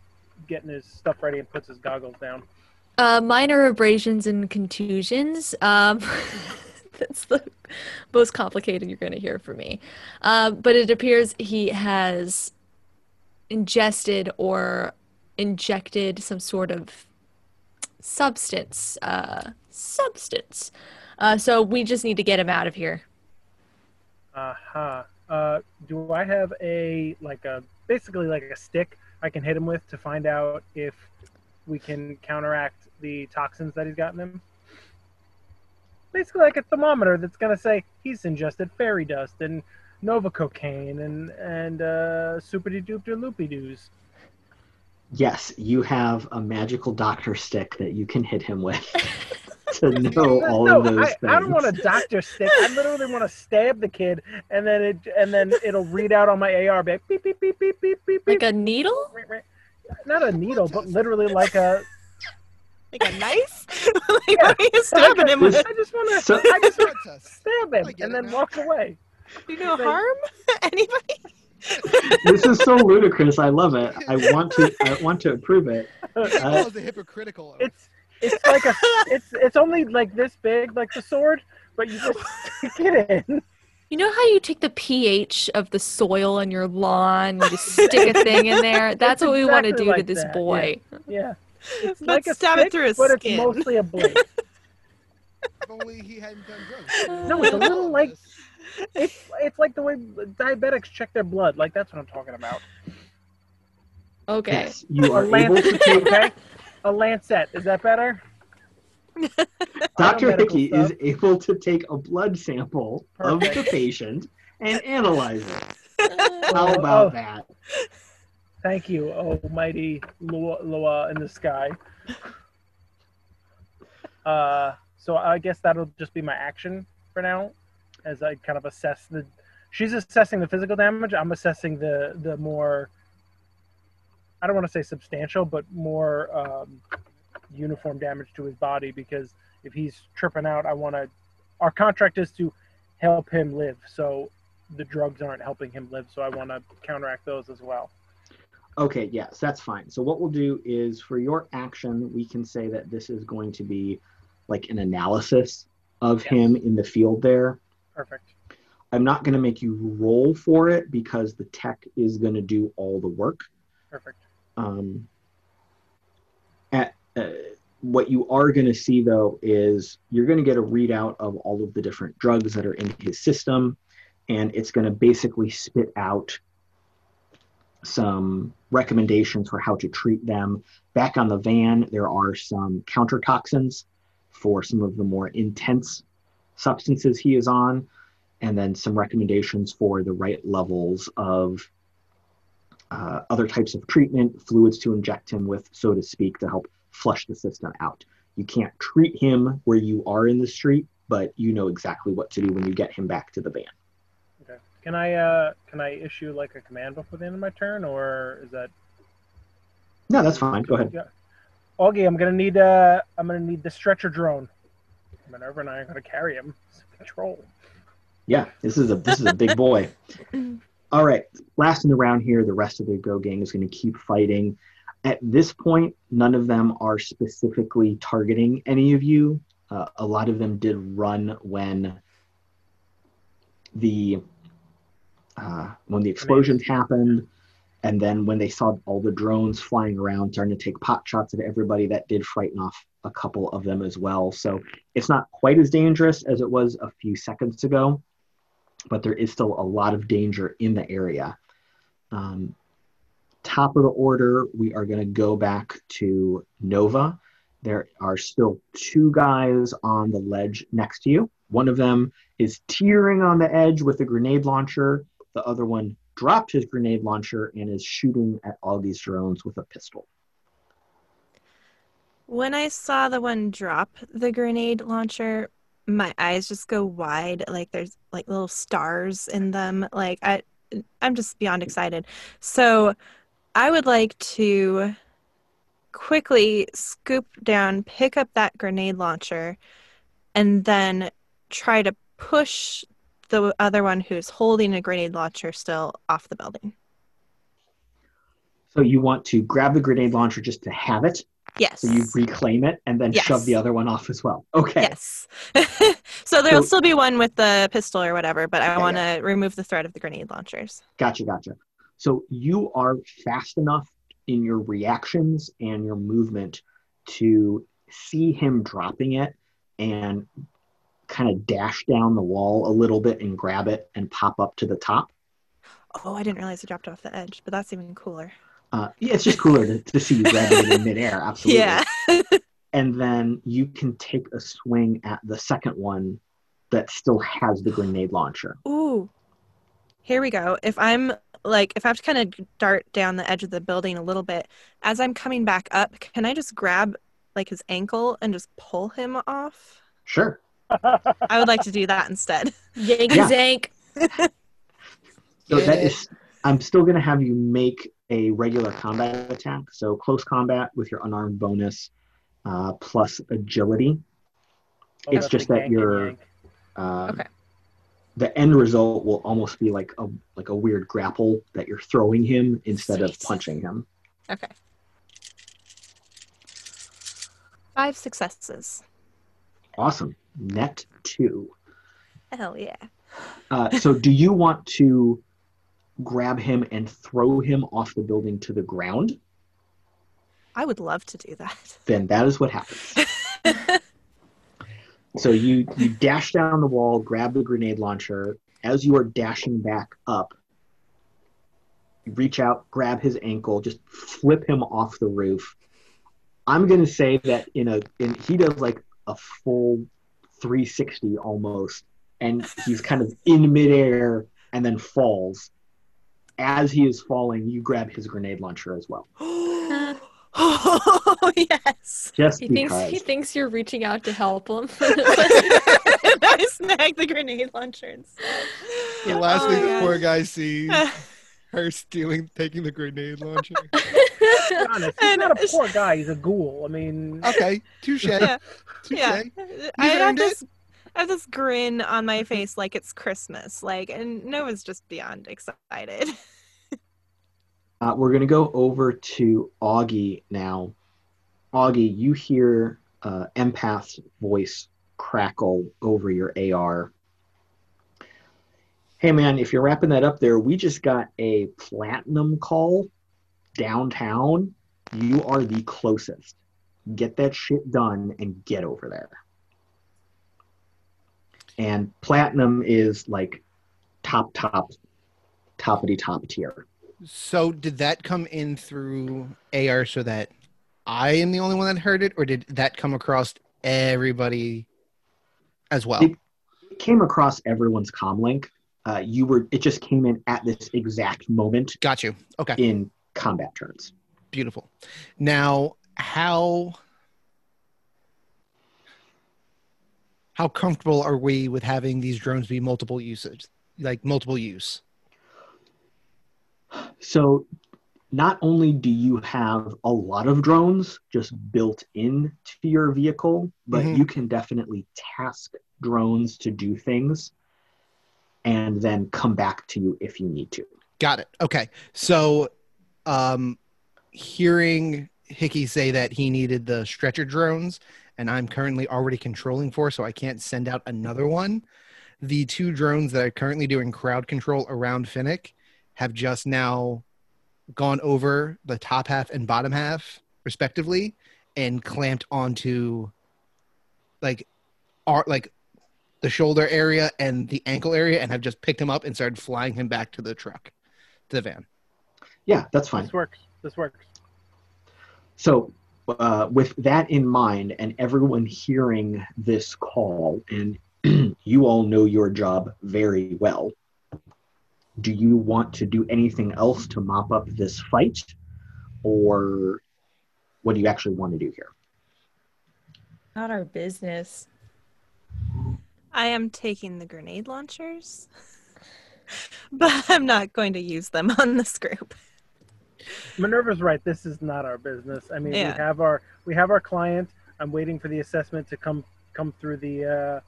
getting his stuff ready and puts his goggles down. Uh, minor abrasions and contusions. Um, *laughs* that's the most complicated you're going to hear from me. Uh, but it appears he has ingested or injected some sort of substance. Uh, substance. Uh, so we just need to get him out of here. Aha. Uh, do I have a like a basically like a stick I can hit him with to find out if we can counteract the toxins that he's got in him? Basically, like a thermometer that's gonna say he's ingested fairy dust and nova cocaine and and uh, super duper loopy doos. Yes, you have a magical doctor stick that you can hit him with *laughs* to *laughs* know all no, of those I, things. I don't want a doctor stick. I literally want to stab the kid, and then it and then it'll read out on my AR, be like beep beep beep beep beep beep. Like a needle? Not a needle, but literally like a Like a knife? *laughs* like, what are you stabbing him with? I just want to. So- I just want to *laughs* stab him and then walk away. Do no harm? Anybody? this is so ludicrous. I love it. I want to. I want to approve it. It Uh, was a hypocritical. It's It's like a. It's it's only like this big, like the sword, but you just stick it in. You know how you take the pH of the soil on your lawn, you just stick a thing in there? *laughs* That's what we want to exactly do to this that, boy. Yeah. It's But like a stab it through his but skin. it's mostly a blade. *laughs* If only he hadn't done drugs. No, it's a little like *laughs* it's it's like the way diabetics check their blood. Like that's what I'm talking about. Okay. Yes, you are able to take. okay? A lancet. Is that better? *laughs* Dr. Hickey stuff. is able to take a blood sample of the patient and analyze it. *laughs* How Oh, about oh. that? Thank you, almighty Lua, Lua in the sky. Uh, so I guess that'll just be my action for now, as I kind of assess the. She's assessing the physical damage. I'm assessing the the more. I don't want to say substantial, but more um, uniform damage to his body because if he's tripping out, I want to. Our contract is to help him live, so the drugs aren't helping him live. So I want to counteract those as well. Okay, yes, that's fine. So what we'll do is for your action, we can say that this is going to be like an analysis of Yes. him in the field there. Perfect. I'm not going to make you roll for it because the tech is going to do all the work. Perfect. Um, at, uh, what you are going to see though is you're going to get a readout of all of the different drugs that are in his system, and it's going to basically spit out some recommendations for how to treat them. Back on the van, there are some counter toxins for some of the more intense substances he is on, and then some recommendations for the right levels of uh, other types of treatment, fluids to inject him with, so to speak, to help flush the system out. You can't treat him where you are in the street, but you know exactly what to do when you get him back to the van. Okay. Can I uh can I issue like a command before the end of my turn, or is that? No, that's fine. Go ahead. Yeah. Augie, I'm gonna need uh I'm gonna need the stretcher drone. Minerva and I are gonna carry him. It's Control. Yeah, this is a this is a big boy. *laughs* All right, last in the round here, the rest of the Go Gang is going to keep fighting. At this point, none of them are specifically targeting any of you. Uh, a lot of them did run when the uh, when the explosions happened, and then when they saw all the drones flying around, starting to take pot shots at everybody. That did frighten off a couple of them as well. So it's not quite as dangerous as it was a few seconds ago but there is still a lot of danger in the area. Um, top of the order, we are going to go back to Nova. There are still two guys on the ledge next to you. One of them is teetering on the edge with a grenade launcher. The other one dropped his grenade launcher and is shooting at all these drones with a pistol. When I saw the one drop the grenade launcher, my eyes just go wide, like there's like little stars in them. Like I I'm just beyond excited. So I would like to quickly scoop down, pick up that grenade launcher, and then try to push the other one who's holding a grenade launcher still off the building. So you want to grab the grenade launcher just to have it, Yes. so you reclaim it, and then Yes. shove the other one off as well. Okay. Yes. *laughs* so there'll So- still be one with the pistol or whatever, but I Yeah, want to remove the threat of the grenade launchers. Gotcha, gotcha. So you are fast enough in your reactions and your movement to see him dropping it and kind of dash down the wall a little bit and grab it and pop up to the top. Oh, I didn't realize it dropped off the edge, but that's even cooler. Uh, yeah, it's just cooler to, to see you grabbing it in midair. *laughs* Absolutely. Yeah. and then you can take a swing at the second one that still has the grenade launcher. Ooh. Here we go. If I'm like, if I have to kind of dart down the edge of the building a little bit, as I'm coming back up, can I just grab like his ankle and just pull him off? Sure. *laughs* I would like to do that instead. Yank Yeah. zank. So that is, I'm still going to have you make a regular combat attack. So close combat with your unarmed bonus uh, plus agility. Oh, it's just that yank and you're. Uh, Okay. The end result will almost be like a like a weird grapple that you're throwing him instead of punching him. Okay. Five successes. Awesome. Net two. Hell yeah. Uh, so, do you want to grab him and throw him off the building to the ground? I would love to do that. Then that is what happens. *laughs* so you you dash down the wall, grab the grenade launcher. As you are dashing back up, you reach out, grab his ankle, just flip him off the roof. I'm gonna say that in a in he does like a full 360 almost, and he's kind of in midair and then falls. As he is falling, you grab his grenade launcher as well. *gasps* oh *laughs* yes. Just He thinks because. he thinks you're reaching out to help him. And I snagged the grenade launcher instead. The last Oh thing the God. poor guy sees, *laughs* her stealing, taking the grenade launcher. *laughs* Honest, he's And not a poor guy. He's a ghoul. I mean, Okay, touche. Yeah. Touche. Yeah. I have earned it. this I have this grin on my face like it's Christmas. Like and Nova's just beyond excited. Uh, we're going to go over to Augie now. Augie, you hear uh, Empath's voice crackle over your AR. Hey, man, if you're wrapping that up there, we just got a platinum call downtown. You are the closest. Get that shit done and get over there. And platinum is like top, top, toppity top tier. So did that come in through AR so that I am the only one that heard it, or did that come across everybody as well? It came across everyone's comlink. Uh, you were it just came in at this exact moment Got you. Okay. in combat turns. Beautiful. Now, how how comfortable are we with having these drones be multiple usage, like multiple use? So not only do you have a lot of drones just built into your vehicle, but Mhm. you can definitely task drones to do things and then come back to you if you need to. Got it. Okay. So, um, hearing Hickey say that he needed the stretcher drones, and I'm currently already controlling four, so I can't send out another one. The two drones that are currently doing crowd control around Finnick have just now gone over the top half and bottom half, respectively, and clamped onto like our like the shoulder area and the ankle area, and have just picked him up and started flying him back to the truck, to the van. Yeah, that's fine. this works. This works. So, uh, with that in mind, and everyone hearing this call, and *clears throat* you all know your job very well, do you want to do anything else to mop up this fight? Or what do you actually want to do here? Not our business. I am taking the grenade launchers. *laughs* but I'm not going to use them on this group. Minerva's right. This is not our business. I mean, Yeah. we have our we have our client. I'm waiting for the assessment to come come through the uh,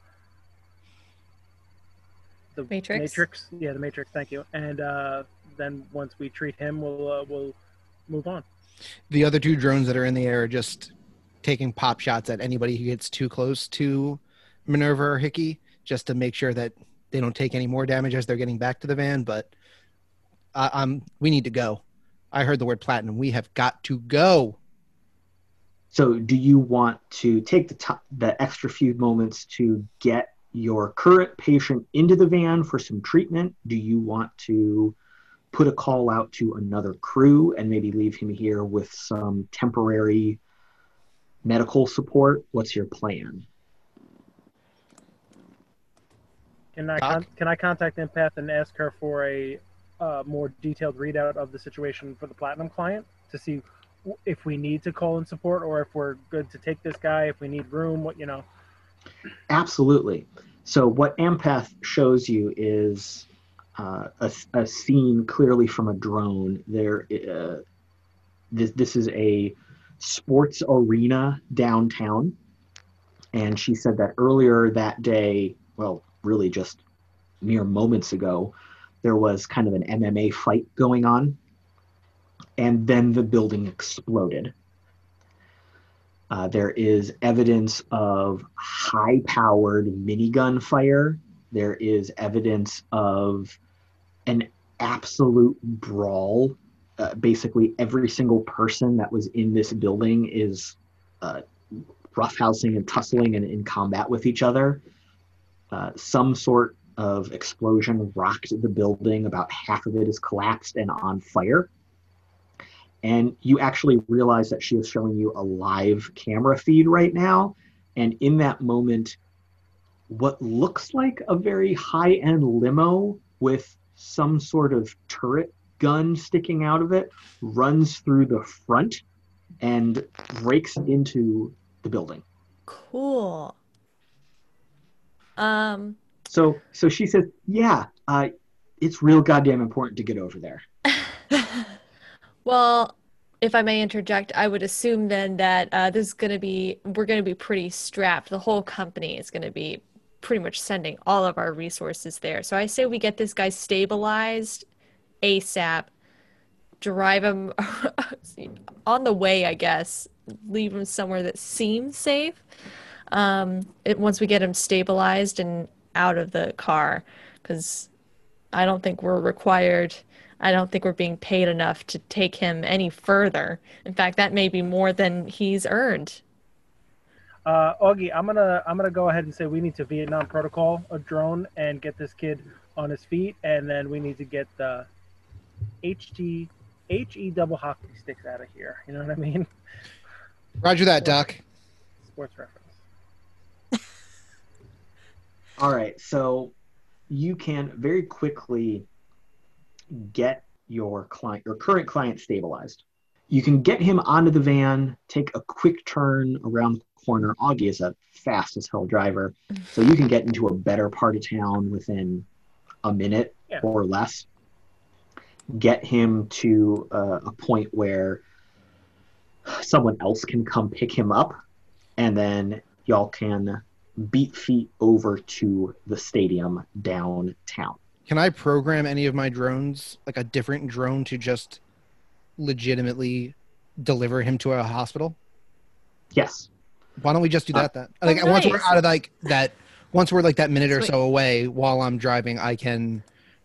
the Matrix? Matrix. Yeah, the matrix. Thank you. And uh, then once we treat him, we'll uh, we'll move on. The other two drones that are in the air are just taking pop shots at anybody who gets too close to Minerva or Hickey, just to make sure that they don't take any more damage as they're getting back to the van. But uh, um, we need to go. I heard the word platinum. We have got to go. So, do you want to take the to- the extra few moments to get your current patient into the van for some treatment? Do you want to put a call out to another crew and maybe leave him here with some temporary medical support? What's your plan? Can I con- can I contact Empath and ask her for a uh, more detailed readout of the situation for the platinum client to see if we need to call in support or if we're good to take this guy if we need room? What you know? Absolutely. So, what Empath shows you is uh, a, a scene clearly from a drone. There, uh, this, this is a sports arena downtown. And she said that earlier that day, well, really just mere moments ago, there was kind of an MMA fight going on. And then the building exploded. Uh, there is evidence of high powered minigun fire. There is evidence of an absolute brawl. Uh, basically, every single person that was in this building is uh, roughhousing and tussling and in combat with each other. Uh, some sort of explosion rocked the building. About half of it is collapsed and on fire and you actually realize that she is showing you a live camera feed right now and in that moment what looks like a very high-end limo with some sort of turret gun sticking out of it runs through the front and breaks into the building Cool. Um, so so she says yeah uh, it's real goddamn important to get over there *laughs* well, if I may interject, I would assume then that uh, this is going to be, we're going to be pretty strapped. The whole company is going to be pretty much sending all of our resources there. So I say we get this guy stabilized ASAP, drive him *laughs* on the way, I guess, leave him somewhere that seems safe. Um, it, once we get him stabilized and out of the car, because I don't think we're required. I don't think we're being paid enough to take him any further. In fact, that may be more than he's earned. Uh, Augie, I'm gonna I'm gonna go ahead and say we need to Vietnam Protocol a drone and get this kid on his feet, and then we need to get the HT HE double hockey sticks out of here. You know what I mean? Roger that, Doc. Sports reference. All right, so you can very quickly get your client, your current client stabilized. You can get him onto the van, take a quick turn around the corner. Augie is a fast as hell driver, so you can get into a better part of town within a minute Yeah. or less. Get him to uh, a point where someone else can come pick him up, and then y'all can beat feet over to the stadium downtown. Can I program any of my drones, like a different drone, to just legitimately deliver him to a hospital? Yes. Why don't we just do Uh, that? Then, like, Oh, once we're out of like that, once we're like that minute or so away while I'm driving, I can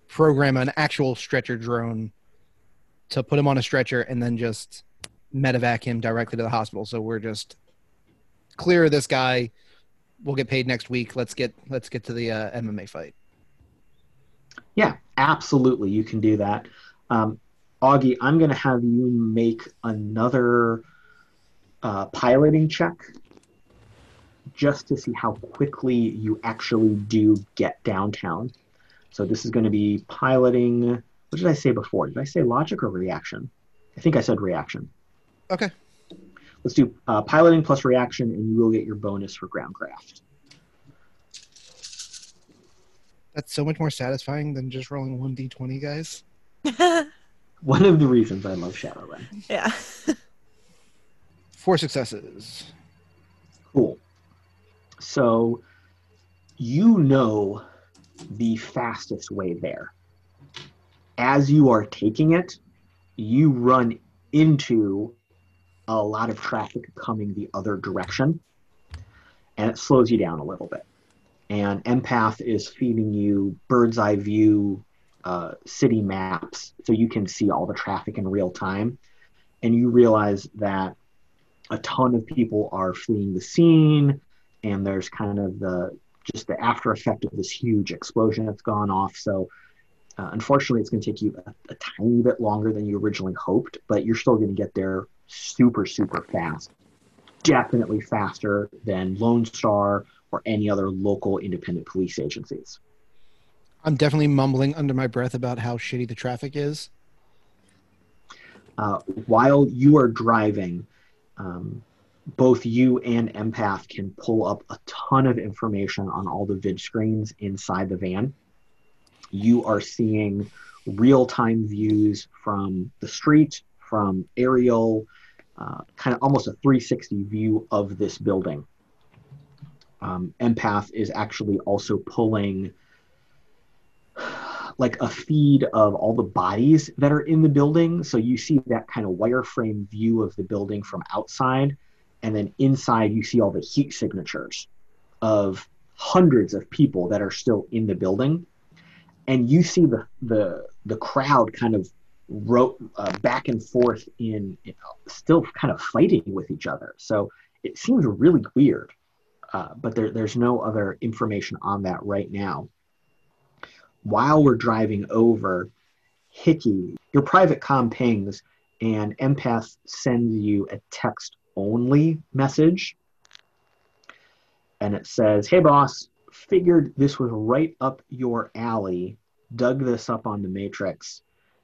program an actual stretcher drone to put him on a stretcher and then just medevac him directly to the hospital. So we're just clear of this guy. We'll get paid next week. Let's get let's get to the uh, MMA fight. Yeah, absolutely. You can do that. Um, Augie, I'm going to have you make another uh, piloting check just to see how quickly you actually do get downtown. So this is going to be piloting. What did I say before? Did I say logic or reaction? I think I said reaction. Okay. Let's do uh, piloting plus reaction, and you will get your bonus for ground craft. That's so much more satisfying than just rolling one d20, guys. *laughs* One of the reasons I love Shadowrun. Yeah. *laughs* Four successes. Cool. So you know the fastest way there. As you are taking it, you run into a lot of traffic coming the other direction, and it slows you down a little bit. And Empath is feeding you bird's eye view uh, city maps so you can see all the traffic in real time. And you realize that a ton of people are fleeing the scene and there's kind of the just the after effect of this huge explosion that's gone off so uh, unfortunately it's going to take you a, a tiny bit longer than you originally hoped but you're still going to get there super super fast definitely faster than lone star or any other local independent police agencies I'm definitely mumbling under my breath about how shitty the traffic is. uh, while you are driving, um, both you and Empath can pull up a ton of information on all the vid screens inside the van. You are seeing real time views from the street, from aerial, uh, kind of almost a 360 view of this building. Um, Empath is actually also pulling *sighs* like a feed of all the bodies that are in the building. So you see that kind of wireframe view of the building from outside. and then inside you see all the heat signatures of hundreds of people that are still in the building, and you see the the the crowd kind of ro- uh, back and forth in you know, still kind of fighting with each other. So it seems really weird, uh, but there, there's no other information on that right now. While we're driving over, Hickey, your private com pings, and Empath sends you a text only message. And it says, Hey, boss, figured this was right up your alley, dug this up on the Matrix.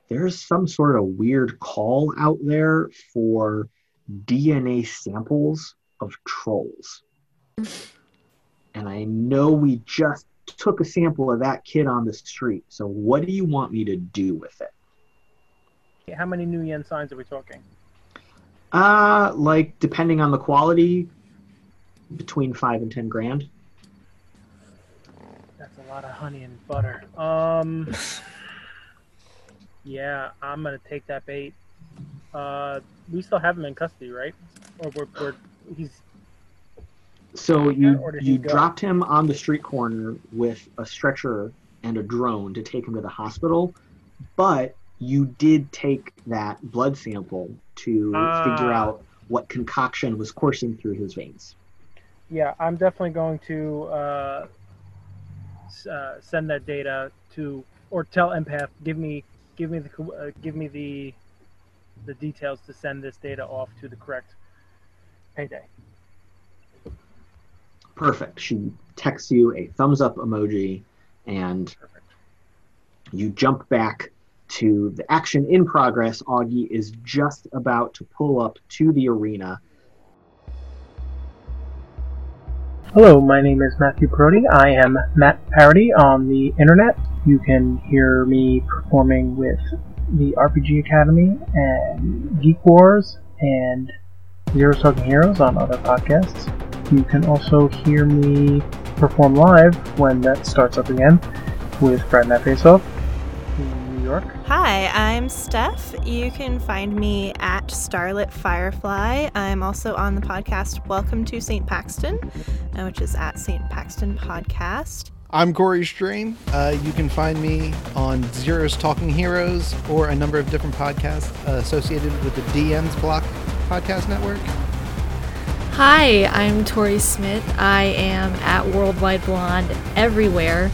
There's some sort of weird call out there for DNA samples of trolls. and I know we just took a sample of that kid on the street. So, what do you want me to do with it? How many nuyen signs are we talking? Uh, like depending on the quality, between five and ten grand. That's a lot of honey and butter. Um, *laughs* yeah, I'm gonna take that bait. Uh, we still have him in custody, right? Or we're, we're he's So you Or did he you dropped him on the street corner with a stretcher and a drone to take him to the hospital, but you did take that blood sample to figure Ah. out what concoction was coursing through his veins. yeah. I'm definitely going to uh, uh, send that data to or tell Empath give me give me the uh, give me the the details to send this data off to the correct payday. Perfect. She texts you a thumbs up emoji, and you jump back to the action in progress. Augie is just about to pull up to the arena. Hello, my name is Matthew Parody. I am Matt Parody on the internet. You can hear me performing with the RPG Academy and Geek Wars and Zero Talking Heroes on other podcasts. You can also hear me perform live when that starts up again with Friday Night Face Off York. Hi, I'm Steph. You can find me at Starlit Firefly. I'm also on the podcast Welcome to St. Paxton, uh, which is at St. Paxton Podcast. I'm Corey Strain. Uh, you can find me on Zero's Talking Heroes or a number of different podcasts uh, associated with the DM's Block Podcast Network. Hi, I'm Tori Smith. I am at Worldwide Blonde everywhere.